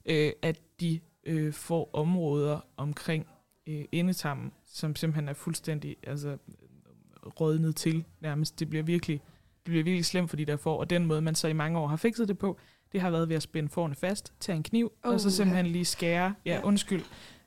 øh, at de øh, får områder omkring øh, endetarmen, som simpelthen er fuldstændig altså, rådnet til nærmest. Det bliver virkelig det bliver virkelig slemt for de der får, og den måde, man så i mange år har fikset det på, det har været ved at spænde forne fast, tage en kniv, oh, og så simpelthen lige skære, ja, Ja. undskyld,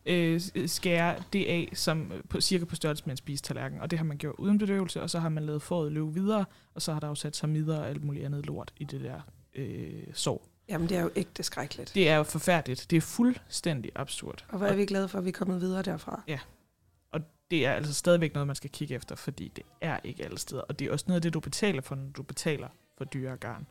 øh, skære det af, som på, cirka på størrelse med en spisetallerken. Og det har man gjort uden bedøvelse, og så har man lavet fåret løbe videre, og så har der jo sat sig midler og alt muligt andet lort i det der øh, sår. Jamen, det er jo ægte skrækkeligt. Det er jo forfærdeligt. Det er fuldstændig absurd. Og hvor er vi glade for, at vi er kommet videre derfra. Og det er altså stadigvæk noget, man skal kigge efter, fordi det er ikke alle steder. Og det er også noget af det, du betaler for, når du betaler for dyre garn.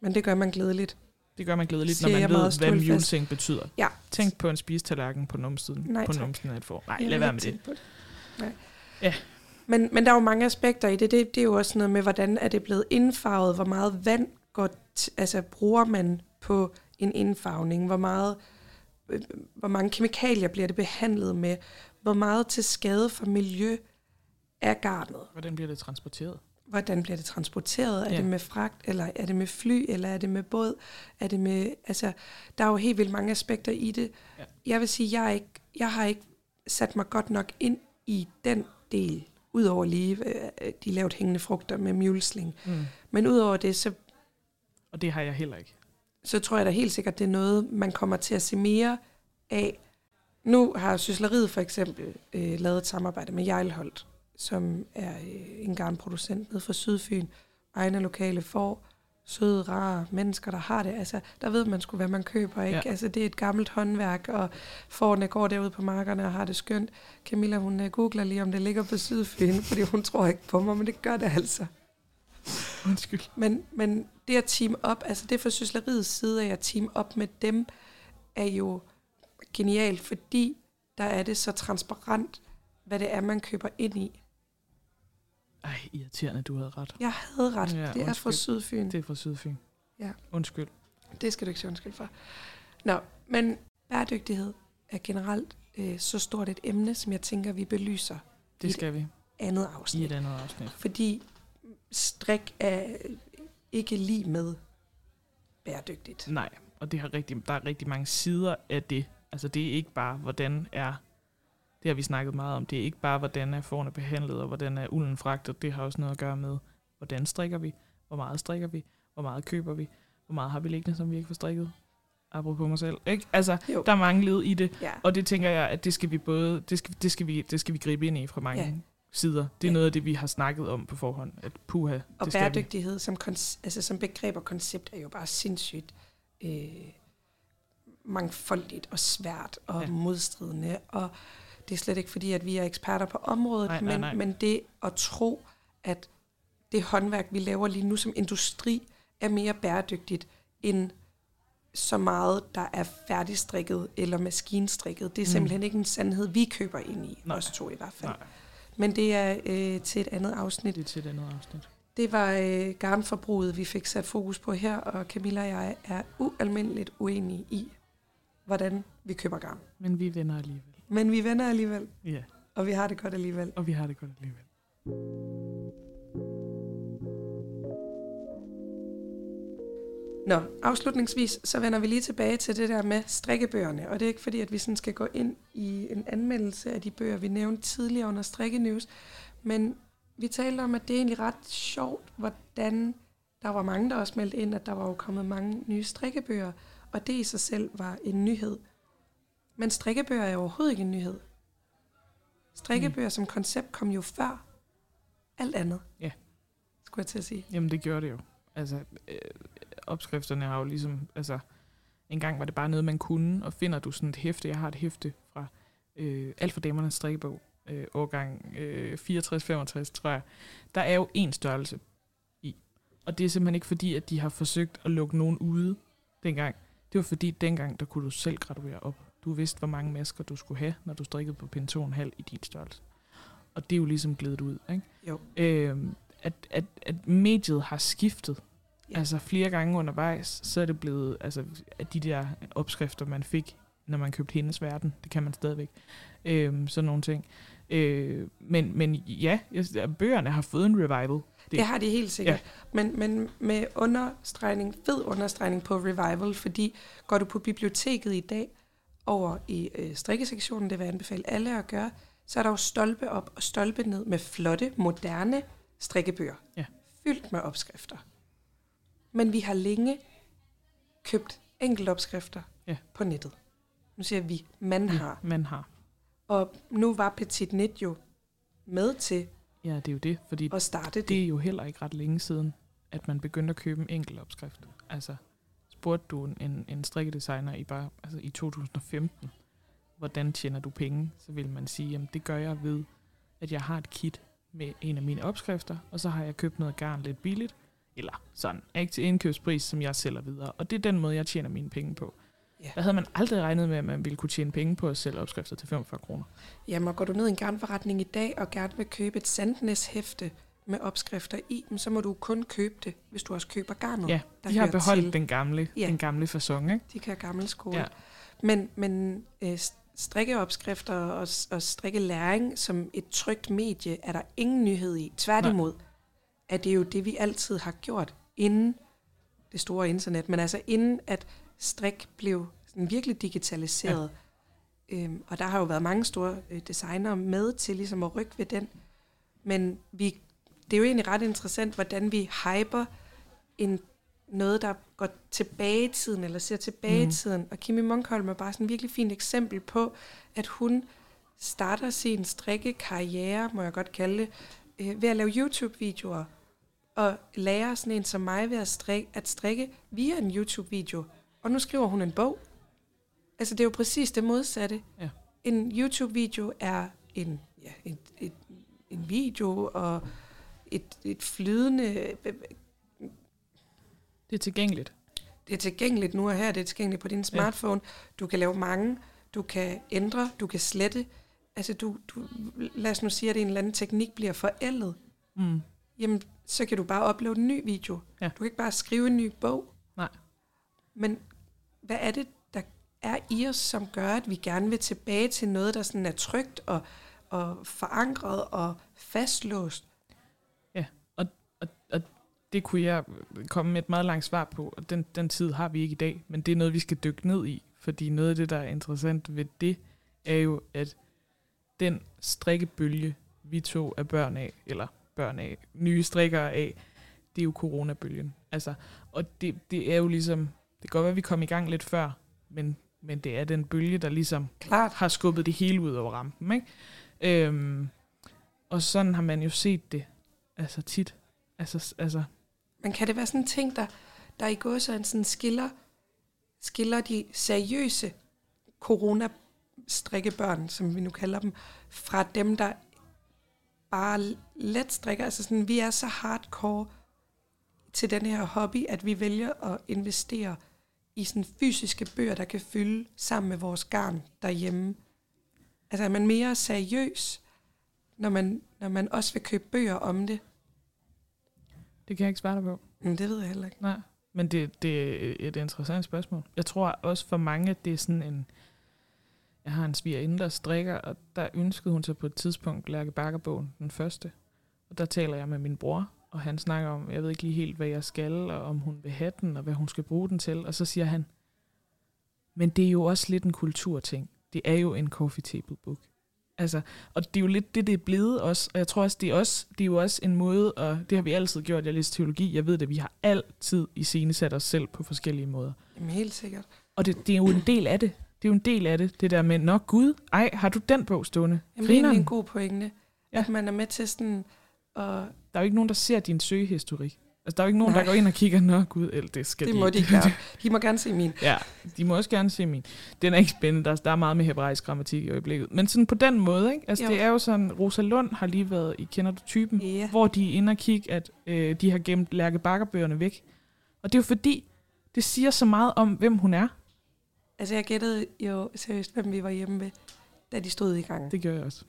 Men det gør man glædeligt. Det gør man glædeligt, Siger når man ved, hvad mulesing betyder. Ja. Tænk på en spisetallerken på numsiden. Nej, på tak. numsiden af et får. Nej, Jeg lad være med det. Nej. Ja. Men, men der er jo mange aspekter i det. det. Det er jo også noget med, hvordan er det blevet indfarvet, hvor meget vand går t- altså, bruger man på en indfarvning, hvor meget øh, hvor mange kemikalier bliver det behandlet med, hvor meget til skade for miljø er garnet. Hvordan bliver det transporteret? Hvordan bliver det transporteret? Er Ja. det med fragt, eller er det med fly, eller er det med båd? Er det med, altså, der er jo helt vildt mange aspekter i det. Ja. Jeg vil sige, jeg, er ikke, jeg har ikke sat mig godt nok ind i den del, udover lige øh, de lavt hængende frugter med mulesling. Mm. Men udover det, så, Og det har jeg heller ikke. så tror jeg da helt sikkert, det er noget, man kommer til at se mere af. Nu har Sysleriet for eksempel øh, lavet et samarbejde med Jejlholdt, som er øh, en garnproducent nede fra Sydfyn. Egne lokale får søde, rare mennesker, der har det. Altså, der ved man sgu, hvad man køber, ikke? Ja. Altså, det er et gammelt håndværk, og forerne går derude på markerne og har det skønt. Camilla, hun øh, googler lige, om det ligger på Sydfyn, [laughs] fordi hun tror ikke på mig, men det gør det altså. Undskyld. Men, men det at team op, altså det fra sysleriets side af at team op med dem, er jo genialt, fordi der er det så transparent, hvad det er, man køber ind i. Ej, irriterende, du havde ret. Jeg havde ret. Ja, det er fra undskyld. Sydfyn. Det. Er fra Sydfyn. Ja. Undskyld. det skal du ikke sige undskyld for. Nå, men bæredygtighed er generelt øh, så stort et emne, som jeg tænker, vi belyser Det I skal vi andet i afsnit. et andet afsnit. Fordi strik er ikke lige med bæredygtigt. Nej, og det har rigtig, der er rigtig mange sider af det. Altså det er ikke bare, hvordan er, det har vi snakket meget om, det er ikke bare, hvordan er forne behandlet, og hvordan er ulden fragtet. Det har også noget at gøre med, hvordan strikker vi, hvor meget strikker vi, hvor meget køber vi, hvor meget har vi liggende, som vi ikke får strikket. Apropos mig selv. Ikke? Altså, Jo. der er mange led i det, Ja. og det tænker jeg, at det skal vi både, det skal, det skal, vi, det skal vi gribe ind i fra mange Ja. sider. Det er Ja. noget af det, vi har snakket om på forhånd. At puha, Og det skal vi. bæredygtighed som, kons- altså som begreb og koncept er jo bare sindssygt øh, mangfoldigt og svært og ja. modstridende. Og det er slet ikke fordi, at vi er eksperter på området, Nej, nej, men, nej. men det at tro, at det håndværk, vi laver lige nu som industri, er mere bæredygtigt end så meget, der er færdigstrikket eller maskinstrikket. Det er Mm. simpelthen ikke en sandhed, vi køber ind i, Nej. os to i hvert fald. Nej, Men det er øh, til et andet afsnit. det er til et andet afsnit. Det var øh, garnforbruget, vi fik sat fokus på her, og Camilla og jeg er ualmindeligt uenige i, hvordan vi køber garn. Men vi vender alligevel. Men vi venner alligevel, Ja, og vi har det godt alligevel. og vi har det godt alligevel. Nå, afslutningsvis, så vender vi lige tilbage til det der med strikkebøgerne, og det er ikke fordi, at vi sådan skal gå ind i en anmeldelse af de bøger, vi nævnte tidligere under Strikke News, men vi talte om, at det er egentlig ret sjovt, hvordan der var mange, der også meldte ind, at der var jo kommet mange nye strikkebøger, og det i sig selv var en nyhed. Men strikkebøger er overhovedet ikke en nyhed. Strikkebøger mm. som koncept kom jo før alt andet. Ja. Skulle jeg til at sige. Jamen, det gør det jo. Altså, øh, opskrifterne har jo ligesom, altså, en gang var det bare noget, man kunne, og finder du sådan et hæfte, jeg har et hæfte fra øh, Alt for damernes strikkebog, øh, årgang øh, 64-65, tror jeg, der er jo en størrelse i. Og det er simpelthen ikke fordi, at de har forsøgt at lukke nogen ude dengang. Det var fordi, dengang, der kunne du selv graduere op. Du vidste, hvor mange masker du skulle have, når du strikkede på pin 2,5 i din størrelse. Og det er jo ligesom glædet ud, ikke? Jo. Øhm, at, at, at mediet har skiftet. Ja. Altså flere gange undervejs, så er det blevet, altså at de der opskrifter, man fik, når man købte hendes verden, det kan man stadigvæk. Øhm, sådan nogle ting. Øh, men, men ja, bøgerne har fået en revival. Det, Det- det har de helt sikkert. Ja. Men, men med understregning, fed understregning på revival, fordi går du på biblioteket i dag over i øh, strikkesektionen, det vil jeg anbefale alle at gøre, så er der jo stolpe op og stolpe ned med flotte, moderne strikkebøger. Ja. Fyldt med opskrifter. Men vi har længe købt enkeltopskrifter Ja. på nettet. Nu siger vi, man har. Man har. Og nu var Petit Net jo med til Ja, det er jo det, fordi at starte det. det er jo heller ikke ret længe siden, at man begyndte at købe en enkelt opskrift. Altså, spurgte du en, en strikkedesigner i bare altså i 2015, hvordan tjener du penge, så vil man sige, jamen det gør jeg ved, at jeg har et kit med en af mine opskrifter, og så har jeg købt noget garn lidt billigt, eller sådan, ikke til indkøbspris, som jeg sælger videre. Og det er den måde, jeg tjener mine penge på. Ja. Der havde man aldrig regnet med, at man ville kunne tjene penge på at sælge opskrifter til 45 kroner. Jamen, og går du ned i en garnforretning i dag og gerne vil købe et Sandnes-hæfte med opskrifter i, men så må du kun købe det, hvis du også køber garnet. Ja, de har beholdt til. den gamle, Ja. den gamle fasong, ikke? De kan have gammel skole. Ja. Men, men øh, strikkeopskrifter og, og strikkelæring som et trygt medie, er der ingen nyhed i. Tværtimod er det jo det, vi altid har gjort inden det store internet, men altså inden at strik blev sådan virkelig digitaliseret. Ja. Øhm, og der har jo været mange store øh, designere med til ligesom at rykke ved den. Men vi, det er jo egentlig ret interessant, hvordan vi hyper en, noget, der går tilbage i tiden, eller ser tilbage Mhm. i tiden. Og Kimi Munkholm er bare sådan et virkelig fint eksempel på, at hun starter sin strikkekarriere, må jeg godt kalde det, øh, ved at lave YouTube-videoer, og lærer sådan en som mig ved at strikke, at strikke via en YouTube-video. Og nu skriver hun en bog. Altså, det er jo præcis det modsatte. Ja. En YouTube-video er en, ja, et, et, en video og et, et flydende... Det er tilgængeligt. Det er tilgængeligt nu og her, det er tilgængeligt på din smartphone. Ja. Du kan lave mange, du kan ændre, du kan slette. Altså, du, du, lad os nu sige, at en eller anden teknik bliver forældet. Mm. Jamen, så kan du bare uploade en ny video. Ja. Du kan ikke bare skrive en ny bog. Nej. Men hvad er det, der er i os, som gør, at vi gerne vil tilbage til noget, der sådan er trygt og, og forankret og fastlåst? Det kunne jeg komme med et meget langt svar på, og den, den tid har vi ikke i dag, men det er noget, vi skal dykke ned i, fordi noget af det, der er interessant ved det, er jo, at den strikkebølge, vi to er børn af, eller børn af, nye strikkere af, det er jo coronabølgen. Altså, og det, det er jo ligesom, det kan godt være, at vi kom i gang lidt før, men, men det er den bølge, der ligesom Klart. har skubbet det hele ud over rampen. Ikke? Øhm, og sådan har man jo set det altså tit. Altså, altså men kan det være sådan en ting, der, der i går så sådan skiller, skiller de seriøse corona-strikkebørn, som vi nu kalder dem, fra dem, der bare let strikker? Altså sådan, vi er så hardcore til den her hobby, at vi vælger at investere i sådan fysiske bøger, der kan fylde sammen med vores garn derhjemme. Altså er man mere seriøs, når man, når man også vil købe bøger om det? Det kan jeg ikke svare dig på. Men det ved jeg heller ikke. Nej. Men det, det er et interessant spørgsmål. Jeg tror også for mange, at det er sådan en... Jeg har en svigerinde, der strikker, og der ønskede hun sig på et tidspunkt Lærke Bakkerbogen, den første. Og der taler jeg med min bror, og han snakker om, jeg ved ikke lige helt, hvad jeg skal, og om hun vil have den, og hvad hun skal bruge den til. Og så siger han, men det er jo også lidt en kulturting. Det er jo en coffee table book. Altså, og det er jo lidt det, det er blevet også. Og jeg tror også, det er, også, det er jo også en måde, og det har vi altid gjort. Jeg læser teologi, jeg ved det, vi har altid i scene sat os selv på forskellige måder. Jamen helt sikkert. Og det, det er jo en del af det. Det er jo en del af det, det der med, nok Gud, ej, har du den bog stående? Jamen, det er Grineren. en god pointe, Ja. at man er med til sådan at... Der er jo ikke nogen, der ser din søgehistorik. Altså, der er jo ikke nogen, Nej. der går ind og kigger, nok Gud, eller det skal Det de må [laughs] de gerne. De må gerne se min. Ja, de må også gerne se min. Den er ikke spændende, der, der er meget med hebraisk grammatik i øjeblikket. Men sådan på den måde, ikke? Altså Jo. det er jo sådan, Rosa Lund har lige været i Kender du typen? Ja. hvor de er inde og kigge, at øh, de har gemt Lærke Bakkerbøgerne væk. Og det er jo fordi, det siger så meget om, hvem hun er. Altså, jeg gættede jo seriøst, hvem vi var hjemme ved, da de stod i gang. Det gør jeg også.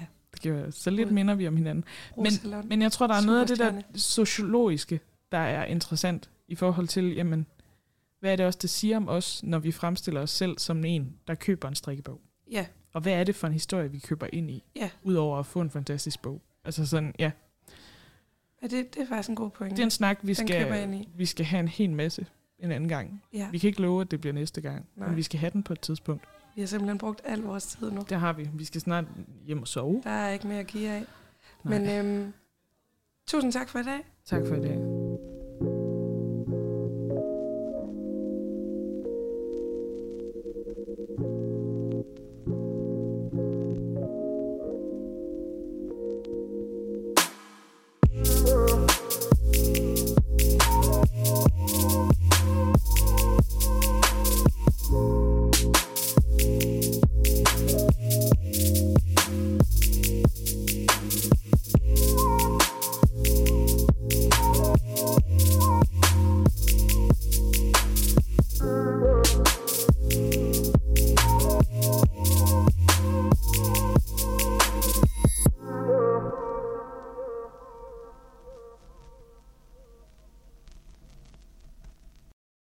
Ja. Det gør jeg også. Så lidt minder vi om hinanden. Men, men jeg tror, der er noget af det der sociologiske, der er interessant i forhold til, jamen, hvad er det også, det siger om os, når vi fremstiller os selv som en, der køber en strikkebog? Ja, Og hvad er det for en historie, vi køber ind i, ja. udover at få en fantastisk bog? Altså sådan, ja, ja det, det er faktisk en god pointe. det er en snak, vi Den skal, vi skal have en hel masse en anden gang. Ja, Vi kan ikke love, at det bliver næste gang, Nej. men vi skal have den på et tidspunkt. Vi har simpelthen brugt al vores tid nu. Det har vi. Vi skal snart hjem og sove. Der er ikke mere at give af. Nej. Men øhm, tusind tak for i dag. Tak for i dag.